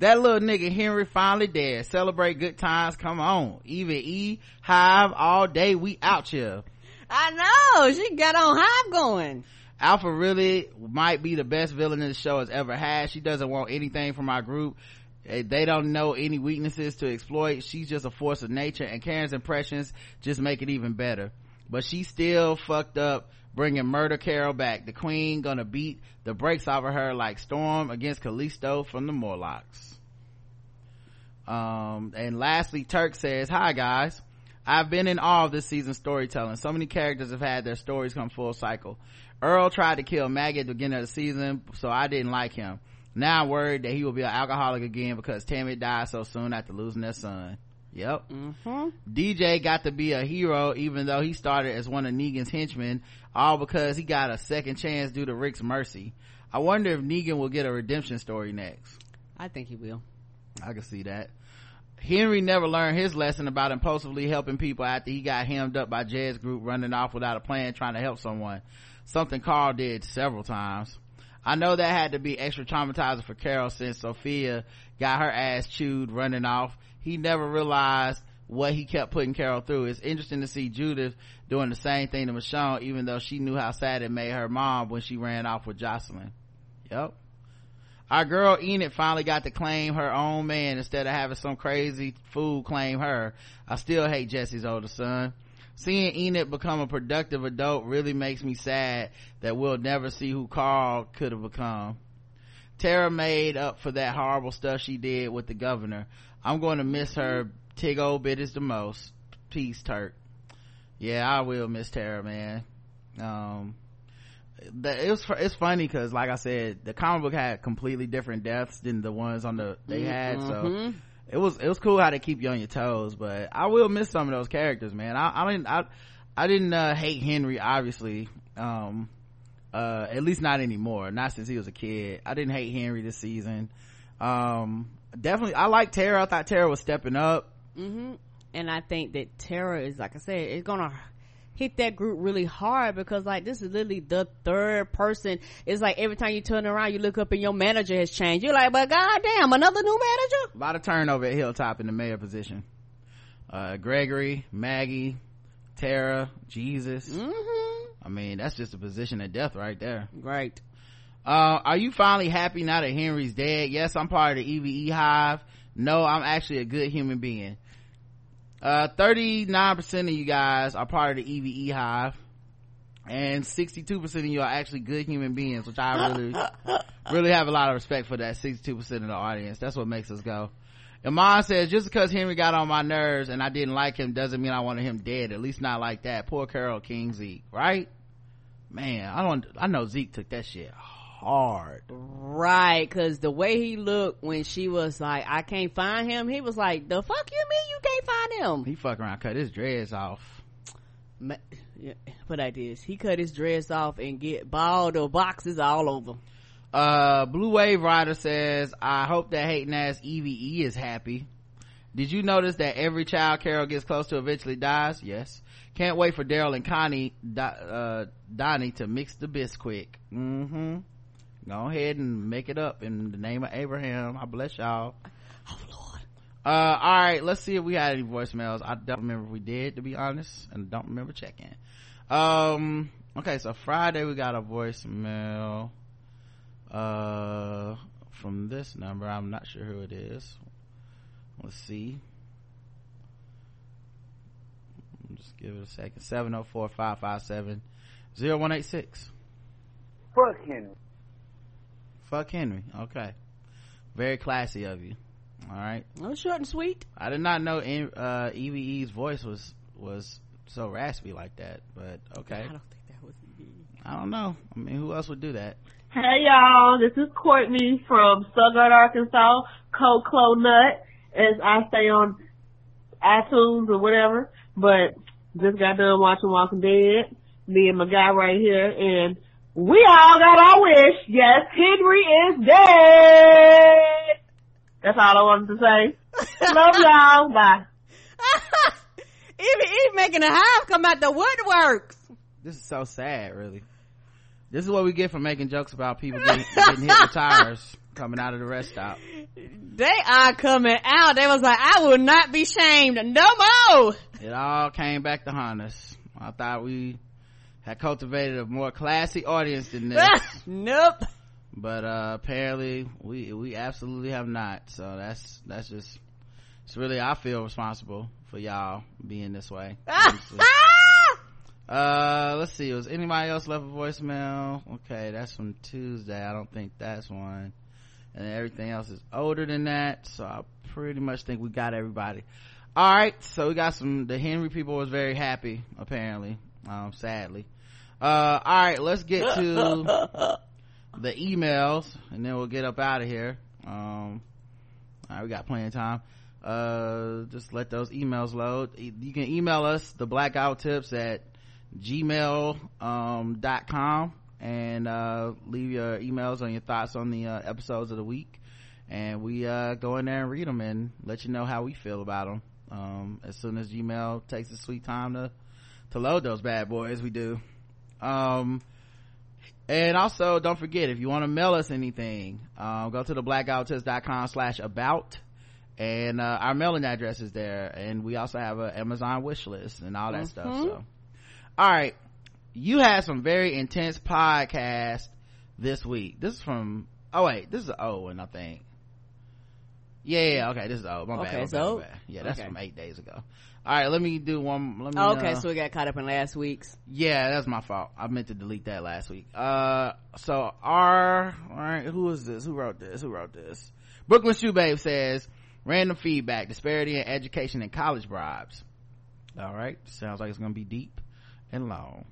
Speaker 2: That little nigga Henry finally dead. Celebrate good times. Come on. Even E, Hive, all day. We out here.
Speaker 3: i know she got on hive going
Speaker 2: Alpha really might be the best villain the show has ever had. She doesn't want anything from our group. They don't know any weaknesses to exploit. She's just a force of nature and Karen's impressions just make it even better. But she's still fucked up bringing Murder Carol back. The queen gonna beat the brakes off of her like Storm against Callisto from the Morlocks. Um, and lastly, Turk says, hi guys. I've been in awe of this season's storytelling. So many characters have had their stories come full cycle. Earl tried to kill Maggie at the beginning of the season, so I didn't like him. Now I'm worried that he will be an alcoholic again because Tammy died so soon after losing their son. Yep.
Speaker 3: mm-hmm.
Speaker 2: DJ got to be a hero even though he started as one of Negan's henchmen, all because he got a second chance due to Rick's mercy. I wonder if Negan will get a redemption story next.
Speaker 3: i think he will
Speaker 2: I can see that. Henry never learned his lesson about impulsively helping people after he got hemmed up by Jed's group running off without a plan trying to help someone. Something Carl did several times. I know that had to be extra traumatizing for Carol since Sophia got her ass chewed running off. He never realized what he kept putting Carol through. It's interesting to see Judith doing the same thing to Michonne even though she knew how sad it made her mom when she ran off with Jocelyn. Yep. Our girl Enid finally got to claim her own man instead of having some crazy fool claim her. I still hate Jesse's older son. Seeing Enid become a productive adult really makes me sad that we'll never see who Carl could have become. Tara made up for that horrible stuff she did with the governor. I'm going to miss her. Tig old bit is the most. Peace, Turk. Yeah, I will miss Tara, man. Um, the, it was it's funny because like i said the comic book had completely different deaths than the ones on the they had so
Speaker 3: Mhm.
Speaker 2: it was it was cool how they keep you on your toes but i will miss some of those characters man i, I didn't i i didn't uh, hate henry obviously um uh at least not anymore not since he was a kid i didn't hate henry this season um definitely i like tara i thought tara was stepping up
Speaker 3: hmm And I think that Tara is, like I said, it's gonna hit that group really hard because like this is literally the third person. It's like every time you turn around, you look up and your manager has changed. You're like, but goddamn, another new manager.
Speaker 2: A lot of turnover at Hilltop in the mayor position. Uh, Gregory, Maggie, Tara, Jesus.
Speaker 3: Mm-hmm.
Speaker 2: I mean, that's just a position of death right there.
Speaker 3: Great.
Speaker 2: Uh, are you finally happy now that Henry's dead? Yes, I'm part of the EVE hive. No, I'm actually a good human being. Uh, 39% of you guys are part of the EVE hive. And 62% of you are actually good human beings, which I really, *laughs* really have a lot of respect for that 62% of the audience. That's what makes us go. Iman says, just because Henry got on my nerves and I didn't like him doesn't mean I wanted him dead. At least not like that. Poor Carol King Zeke, right? Man, I don't, I know Zeke took that shit hard.
Speaker 3: Right, cause the way he looked when she was like, I can't find him, he was like, the fuck you mean you can't find him?
Speaker 2: He fuck around, cut his dreads off.
Speaker 3: Ma- yeah, what I did he cut his dress off and get bald or boxes all over.
Speaker 2: Uh, Blue Wave Rider says, I hope that hating ass EVE is happy. Did you notice that every child Carol gets close to eventually dies? Yes. Can't wait for Daryl and Connie, uh, Donnie to mix the bisquick. Mm-hmm. Go ahead and make it up in the name of Abraham. I bless y'all.
Speaker 3: Oh lord.
Speaker 2: Uh, alright, let's see if we had any voicemails. I don't remember if we did, to be honest, and don't remember checking. Um, okay, so Friday we got a voicemail, uh, from this number. I'm not sure who it is. Let's see. Just give it a second. 704-557-0186.
Speaker 5: Fuck him.
Speaker 2: Fuck Henry. Okay. Very classy of you. Alright.
Speaker 3: Oh, short and sweet.
Speaker 2: I did not know uh, EVE's voice was was so raspy like that, but okay.
Speaker 3: I don't think that was me.
Speaker 2: I don't know. I mean, who else would do that?
Speaker 6: Hey y'all, this is Courtney from Stuttgart, Arkansas, Cold Clo Nut, as I say on iTunes or whatever, but just got done watching Walking Dead, me and my guy right here, and we all got our wish. Yes, Henry is dead. That's all I wanted to say. *laughs* Love y'all. Bye. *laughs*
Speaker 3: even even making a hive come out the woodworks.
Speaker 2: This is so sad, really. This is what we get for making jokes about people getting, getting hit with tires coming out of the rest stop.
Speaker 3: They are coming out. They was like, I will not be shamed no more.
Speaker 2: It all came back to haunt us. I thought we had cultivated a more classy audience than this.
Speaker 3: nope.
Speaker 2: but uh apparently we we absolutely have not. So that's that's just it's really i feel responsible for y'all being this way. *laughs* Uh let's see. Was anybody else left a voicemail? Okay that's from tuesday. I don't think that's one. And everything else is older than that. So i pretty much think we got everybody. All right. So we got some the henry people was very happy apparently um sadly uh all right let's get to *laughs* the emails and then we'll get up out of here. Um all right we got plenty of time. Uh just let those emails load. You can email us the black guy who tips at gmail um dot com and uh leave your emails on your thoughts on the uh, episodes of the week. And we uh go in there and read them and let you know how we feel about them um as soon as gmail takes its sweet time to to load those bad boys we do um and also don't forget if you want to mail us anything um, go to the blackguywhotips.com slash about. And uh, our mailing address is there. And we also have an amazon wish list and all that stuff so. All right. You had some very intense podcast this week. This is from oh wait this is owen i think. Yeah, okay this is old. My bad,
Speaker 3: Okay,
Speaker 2: my bad,
Speaker 3: so-
Speaker 2: my bad. yeah that's
Speaker 3: okay.
Speaker 2: from eight days ago all right let me do one let me
Speaker 3: Okay,
Speaker 2: uh,
Speaker 3: so we got caught up in last week's.
Speaker 2: yeah, that's my fault. I meant to delete that last week. Uh, so our, alright, who is this? Who wrote this? Who wrote this? Brooklyn Shoe Babe says, random feedback, disparity in education and college bribes. Alright, sounds like it's gonna be deep and long.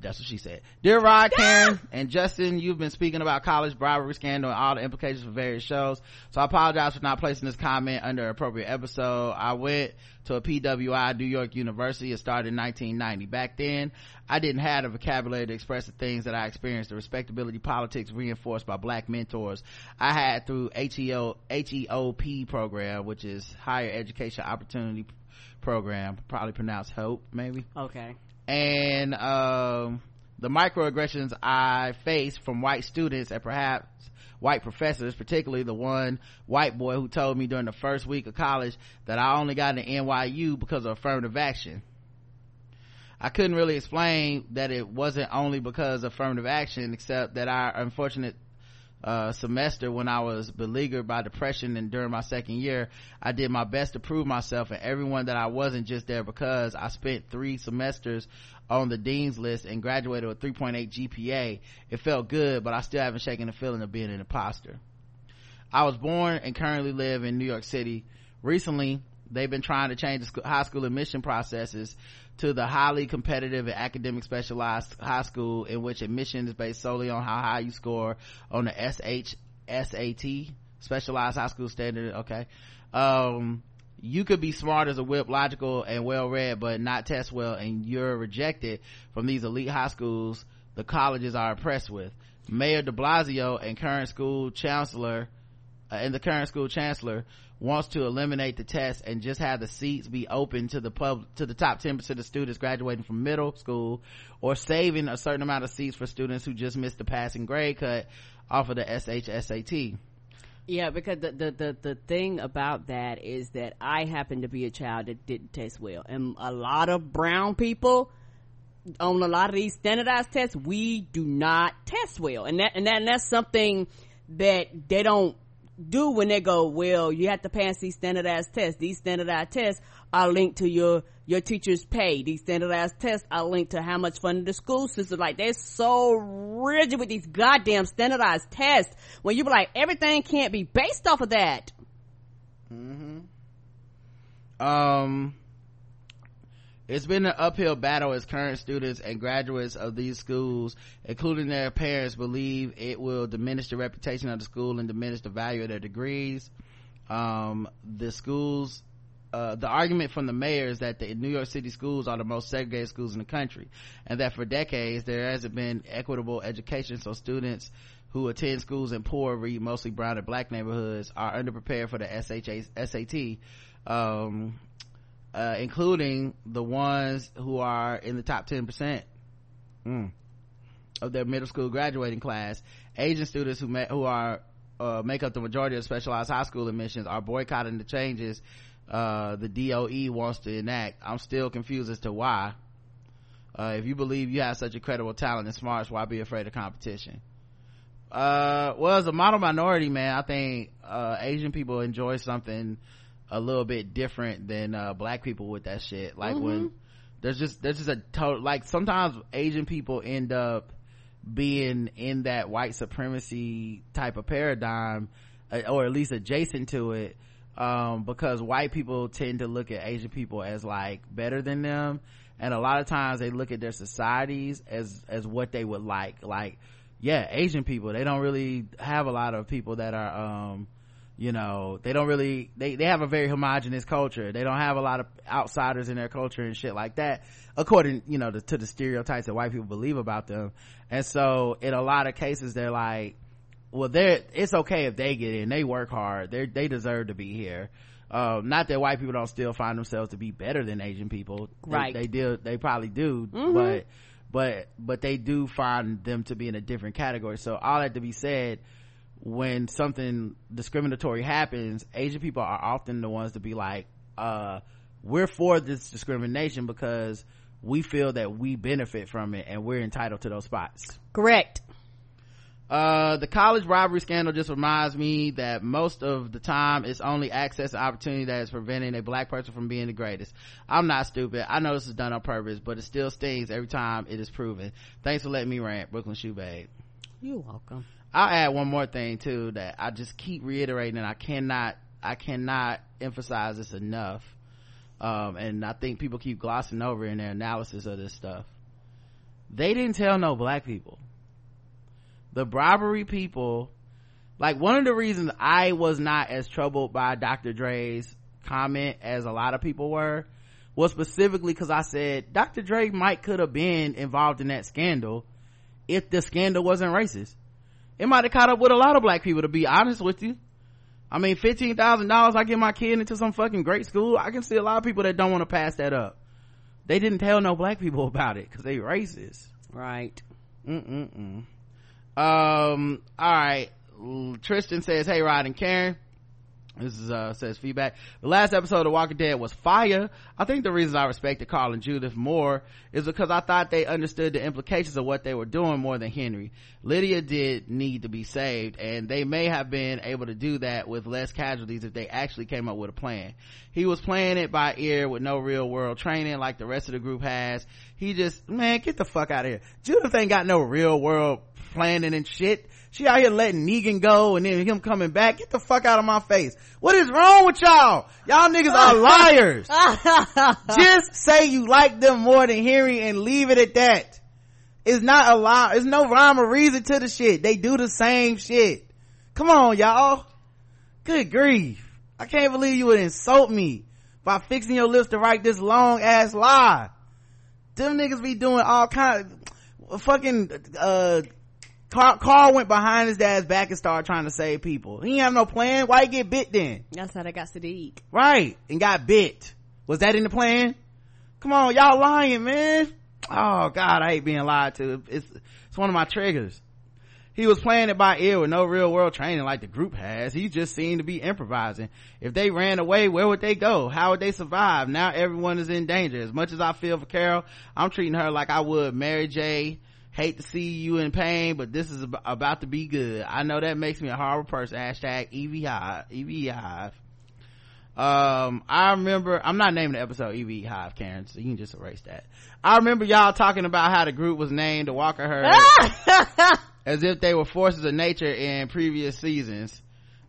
Speaker 2: That's what she said. Dear Rod, Karen, and Justin, you've been speaking about college bribery scandal and all the implications for various shows. So I apologize for not placing this comment under an appropriate episode. I went to a PWI New York University. It started in 1990. Back then, I didn't have the vocabulary to express the things that I experienced. The respectability politics reinforced by black mentors I had through HEO, HEOP program, which is Higher Education Opportunity Program, probably pronounced HOPE, maybe
Speaker 3: Okay.
Speaker 2: And um, the microaggressions I faced from white students and perhaps white professors, particularly the one white boy who told me during the first week of college that I only got an NYU because of affirmative action. I couldn't really explain that it wasn't only because of affirmative action, except that our unfortunate uh, semester when I was beleaguered by depression and during my second year, I did my best to prove myself and everyone that I wasn't just there because I spent three semesters on the dean's list and graduated with 3.8 GPA. It felt good, but I still haven't shaken the feeling of being an imposter. I was born and currently live in New York City. Recently, they've been trying to change the high school admission processes to the highly competitive and academic specialized high school in which admission is based solely on how high you score on the SHSAT, specialized high school standard. Okay. Um, you could be smart as a whip, logical and well read, but not test well, and you're rejected from these elite high schools the colleges are impressed with. Mayor de Blasio and current school chancellor, uh, and the current school chancellor wants to eliminate the test and just have the seats be open to the pub to the top 10% of students graduating from middle school or saving a certain amount of seats for students who just missed the passing grade cut off of the SHSAT.
Speaker 3: Yeah, because the, the, the, the thing about that is that I happen to be a child that didn't test well. And a lot of brown people on a lot of these standardized tests, we do not test well. And that, and that, and that's something that they don't do when they go, well, you have to pass these standardized tests. These standardized tests are linked to your, your teacher's pay. These standardized tests are linked to how much funding the school system. Like, they're so rigid with these goddamn standardized tests when you be like, everything can't be based off of that. Hmm.
Speaker 2: Um it's been an uphill battle as current students and graduates of these schools including their parents believe it will diminish the reputation of the school and diminish the value of their degrees. Um, the schools uh, the argument from the mayor is that the New York City schools are the most segregated schools in the country, and that for decades there hasn't been equitable education, so students who attend schools in poor, read mostly brown and black neighborhoods, are underprepared for the SHA, SAT, um, uh, including the ones who are in the top 10% mm, of their middle school graduating class. Asian students who, who are, uh, make up the majority of specialized high school admissions are boycotting the changes, uh, the DOE wants to enact. I'm still confused as to why. Uh, if you believe you have such incredible talent and smarts, why be afraid of competition? Uh, well, as a model minority, man, I think, uh, Asian people enjoy something a little bit different than, uh, black people with that shit. Like when there's just, there's just a total, like sometimes Asian people end up being in that white supremacy type of paradigm, uh, or at least adjacent to it, um, because white people tend to look at Asian people as like better than them. And a lot of times they look at their societies as, as what they would like. Like, yeah, Asian people, they don't really have a lot of people that are, um, you know, they don't really, they, they have a very homogenous culture. They don't have a lot of outsiders in their culture and shit like that, according, you know, to, to the stereotypes that white people believe about them. And so in a lot of cases, they're like, well, they're, it's okay if they get in. They work hard. They they deserve to be here. Um, not that white people don't still find themselves to be better than Asian people.
Speaker 3: Right.
Speaker 2: They, do. They probably do. But, but, but they do find them to be in a different category. So all that to be said, when something discriminatory happens, Asian people are often the ones to be like, uh, we're for this discrimination because we feel that we benefit from it and we're entitled to those spots.
Speaker 3: Correct.
Speaker 2: Uh, the college robbery scandal just reminds me that most of the time it's only access and opportunity that is preventing a black person from being the greatest. I'm not stupid. I know this is done on purpose, but it still stings every time it is proven. Thanks for letting me rant, Brooklyn Shoe Bag.
Speaker 3: You're welcome.
Speaker 2: I'll add one more thing too that I just keep reiterating and I cannot, I cannot emphasize this enough. Um, and I think people keep glossing over in their analysis of this stuff. They didn't tell no black people. The bribery people, like one of the reasons I was not as troubled by Dr. Dre's comment as a lot of people were was specifically because I said Dr. Dre might could have been involved in that scandal if the scandal wasn't racist. It might have caught up with a lot of black people to be honest with you. I mean, fifteen thousand dollars, I get my kid into some fucking great school. I can see a lot of people that don't want to pass that up. they didn't tell no black people *laughs* about it because they racist
Speaker 3: right
Speaker 2: Mm-mm-mm. um all right tristan says hey rod and karen this is uh says feedback. The last episode of walking dead was fire. I think the reason i respected carl and judith more is because i thought they understood the implications of what they were doing more than henry. Lydia did need to be saved and they may have been able to do that with less casualties if they actually came up with a plan. He was playing it by ear with no real world training like the rest of the group has. He just man get the fuck out of here. Judith ain't got no real world planning and shit she out here letting Negan go and then him coming back. Get the fuck out of my face. What is wrong with y'all? Y'all niggas are *laughs* liars. *laughs* Just say you like them more than Henry and leave it at that. It's not a lie. It's no rhyme or reason to the shit. They do the same shit. Come on, y'all. Good grief. I can't believe you would insult me by fixing your lips to write this long ass lie. Them niggas be doing all kind of fucking, uh, Carl, Carl, went behind his dad's back and started trying to save people. He didn't have no plan. Why he get bit then?
Speaker 3: That's how they got Siddiq.
Speaker 2: Right. And got bit. Was that in the plan? Come on, y'all lying, man. Oh God, I hate being lied to. It's, it's one of my triggers. He was playing it by ear with no real world training like the group has. He just seemed to be improvising. If they ran away, where would they go? How would they survive? Now everyone is in danger. As much as I feel for Carol, I'm treating her like I would Mary J hate to see you in pain but this is ab- about to be good. I know that makes me a horrible person. Hashtag ev hive ev hive. Um i remember i'm not naming the episode ev hive karen so you can just erase that. I remember y'all talking about how the group was named the walker herd *laughs* as if they were forces of nature in previous seasons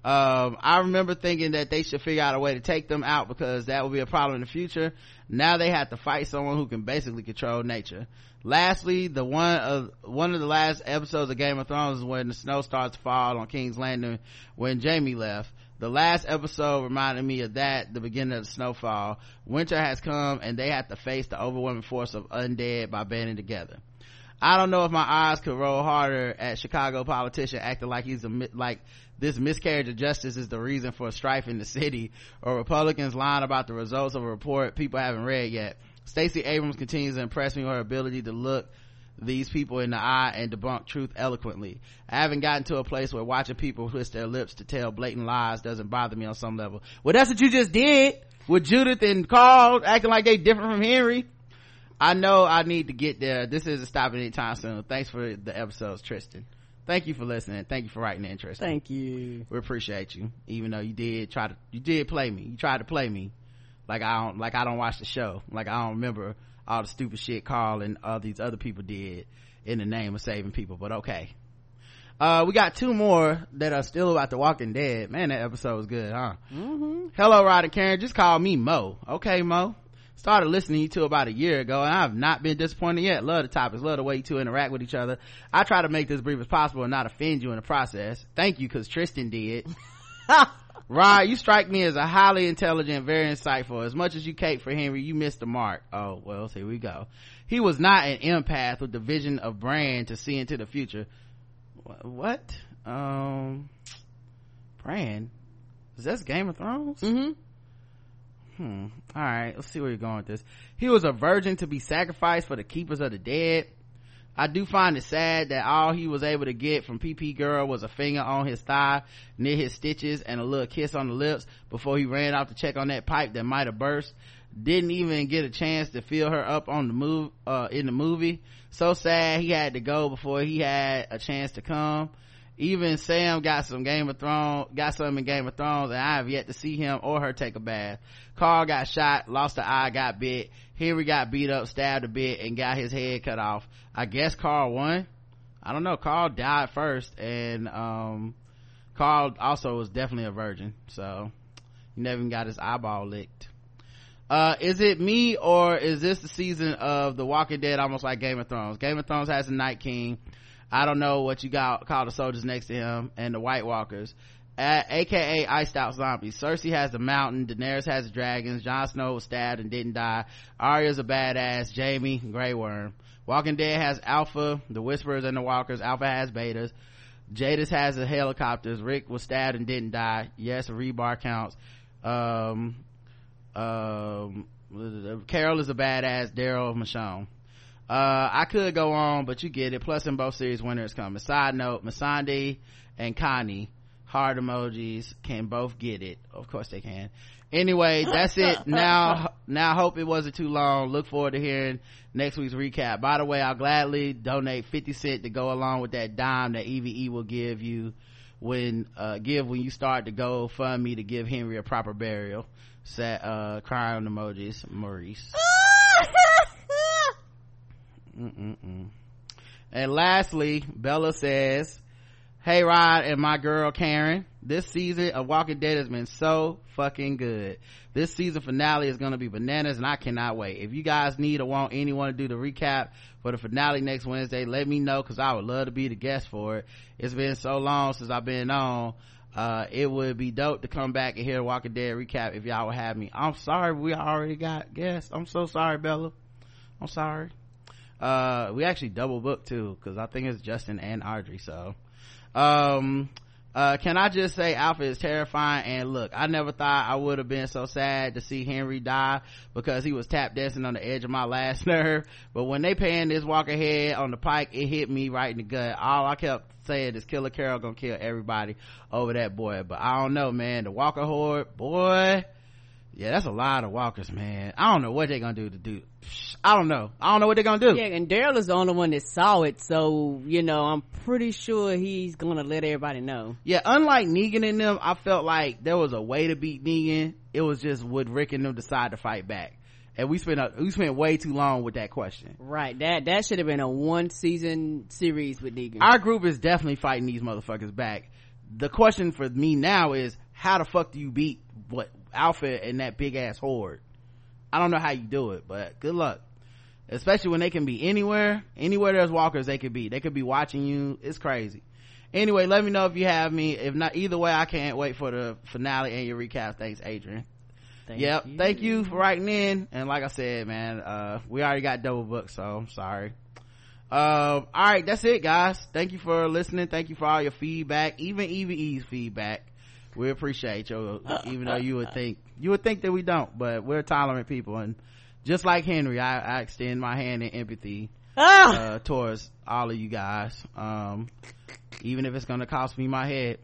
Speaker 2: um, I remember thinking that they should figure out a way to take them out because that would be a problem in the future. Now they have to fight someone who can basically control nature. Lastly, the one of one of the last episodes of Game of Thrones is when the snow starts to fall on King's Landing when Jaime left. The last episode reminded me of that, the beginning of the snowfall. Winter has come and they have to face the overwhelming force of undead by banding together. I don't know if my eyes could roll harder at Chicago politician acting like he's a like this miscarriage of justice is the reason for strife in the city or Republicans lying about the results of a report people haven't read yet. Stacey Abrams continues to impress me with her ability to look these people in the eye and debunk truth eloquently. I haven't gotten to a place where watching people twist their lips to tell blatant lies doesn't bother me on some level. Well, that's what you just did with Judith and Carl acting like they different from Henry. I know I need to get there. This isn't stopping anytime soon. Thanks for the episodes, Tristan. Thank you for listening. Thank you for writing in, Tristan.
Speaker 3: Thank you.
Speaker 2: We appreciate you. Even though you did try to, you did play me. You tried to play me. Like I don't, like I don't watch the show. Like I don't remember all the stupid shit Carl and all these other people did in the name of saving people, but okay. Uh, we got two more that are still about the walking dead. Man, that episode was good, huh?
Speaker 3: Mm-hmm.
Speaker 2: Hello, Rod and Karen. Just call me Mo. Okay, Mo started listening to you two about a year ago and I've not been disappointed yet. Love the topics, love the way you two interact with each other. I try to make this brief as possible and not offend you in the process. Thank you cause Tristan did. *laughs* Rod, you strike me as a highly intelligent, very insightful. As much as you cape for Henry, you missed the mark. Oh, well, here we go. He was not an empath with the vision of Bran to see into the future. What? Um, Bran? Is that Game of Thrones?
Speaker 3: Mm-hmm.
Speaker 2: Hmm. All right. Let's see where you're going with this. He was a virgin to be sacrificed for the keepers of the dead. I do find it sad that all he was able to get from PP Girl was a finger on his thigh near his stitches and a little kiss on the lips before he ran off to check on that pipe that might have burst. Didn't even get a chance to feel her up on the move, uh, in the movie. So sad he had to go before he had a chance to come. Even Sam got some Game of Thrones, got some in Game of Thrones, and I have yet to see him or her take a bath. Carl got shot, lost an eye, got bit. Henry got beat up, stabbed a bit, and got his head cut off. I guess Carl won. I don't know. Carl died first, and um, Carl also was definitely a virgin, so he never even got his eyeball licked. Uh, is it me or is this the season of The Walking Dead almost like Game of Thrones? Game of Thrones has a Night King. I don't know what you got call the soldiers next to him and the White Walkers. aka iced out zombies. Cersei has the mountain, Daenerys has the dragons, Jon Snow was stabbed and didn't die, Arya's a badass, Jaime, Grey Worm. Walking Dead has Alpha, the Whisperers and the Walkers, Alpha has Betas, Jadis has the helicopters, Rick was stabbed and didn't die, yes, rebar counts, um, um, carol is a badass daryl michonne uh, I could go on, but you get it. Plus, in both series, winter is coming. Side note: Missandei and Connie, hard emojis, can both get it. Of course, they can. Anyway, that's it. *laughs* Now, now, hope it wasn't too long. Look forward to hearing next week's recap. By the way, I'll gladly donate fifty cent to go along with that dime that EVE will give you when uh, give when you start to go fund me to give Henry a proper burial. Set uh, crying emojis, Maurice. *laughs* Mm-mm-mm. And lastly, Bella says, Hey Rod and my girl Karen, this season of Walking Dead has been so fucking good. This season finale is gonna be bananas and I cannot wait. If you guys need or want anyone to do the recap for the finale next Wednesday, let me know cause I would love to be the guest for it. It's been so long since I've been on. Uh, it would be dope to come back and hear the Walking Dead recap if y'all would have me. I'm sorry we already got guests. I'm so sorry, Bella. I'm sorry uh we actually double booked too because i think it's justin and audrey so um uh can i just say alpha is terrifying and look i never thought i would have been so sad to see henry die because he was tap dancing on the edge of my *laughs* last nerve. But when they panned this walker head on the pike it hit me right in the gut. All i kept saying is killer carol gonna kill everybody over that boy. But i don't know man. The walker horde boy yeah that's a lot of walkers man. I don't know what they're gonna do to do. I don't know. I don't know what they're gonna do.
Speaker 3: Yeah, and Daryl is the only one that saw it, so you know I'm pretty sure he's gonna let everybody know.
Speaker 2: yeah unlike negan and them i felt like there was a way to beat negan. It was just would rick and them decide to fight back. And we spent a, we spent way too long with that question.
Speaker 3: Right. That that should have been a one season series with Negan.
Speaker 2: our group is definitely fighting these motherfuckers back. The question for me now is how the fuck do you beat what alpha and that big ass horde. I don't know how you do it but good luck. Especially when they can be anywhere anywhere there's walkers they could be they could be watching you. It's crazy. Anyway let me know if you have me. If not either way i can't wait for the finale and your recap. Thanks adrian.
Speaker 3: Thank
Speaker 2: yep
Speaker 3: you.
Speaker 2: thank you for writing in. And like i said man uh we already got double booked so i'm sorry. Um all right that's it guys. Thank you for listening. Thank you for all your feedback even eve's feedback we appreciate you even though you would think you would think that we don't but we're tolerant people. And just like henry i, I extend my hand in empathy
Speaker 3: Ah!
Speaker 2: uh towards all of you guys. Um even if it's gonna cost me my head.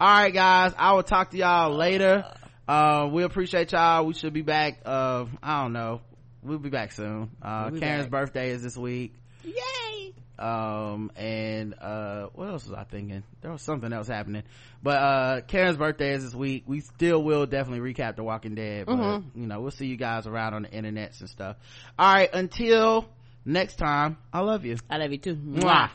Speaker 2: All right guys i will talk to y'all later. Uh we appreciate y'all. We should be back uh i don't know. We'll be back soon. Uh
Speaker 3: We'll be
Speaker 2: karen's
Speaker 3: back.
Speaker 2: birthday is this week.
Speaker 3: Yay!
Speaker 2: Um and uh what else was i thinking there was something else happening but uh karen's birthday is this week we still will definitely recap the walking dead but
Speaker 3: Mm-hmm.
Speaker 2: you know we'll see you guys around on the internets and stuff all right until next time i love you
Speaker 3: I love you too.
Speaker 2: Mwah.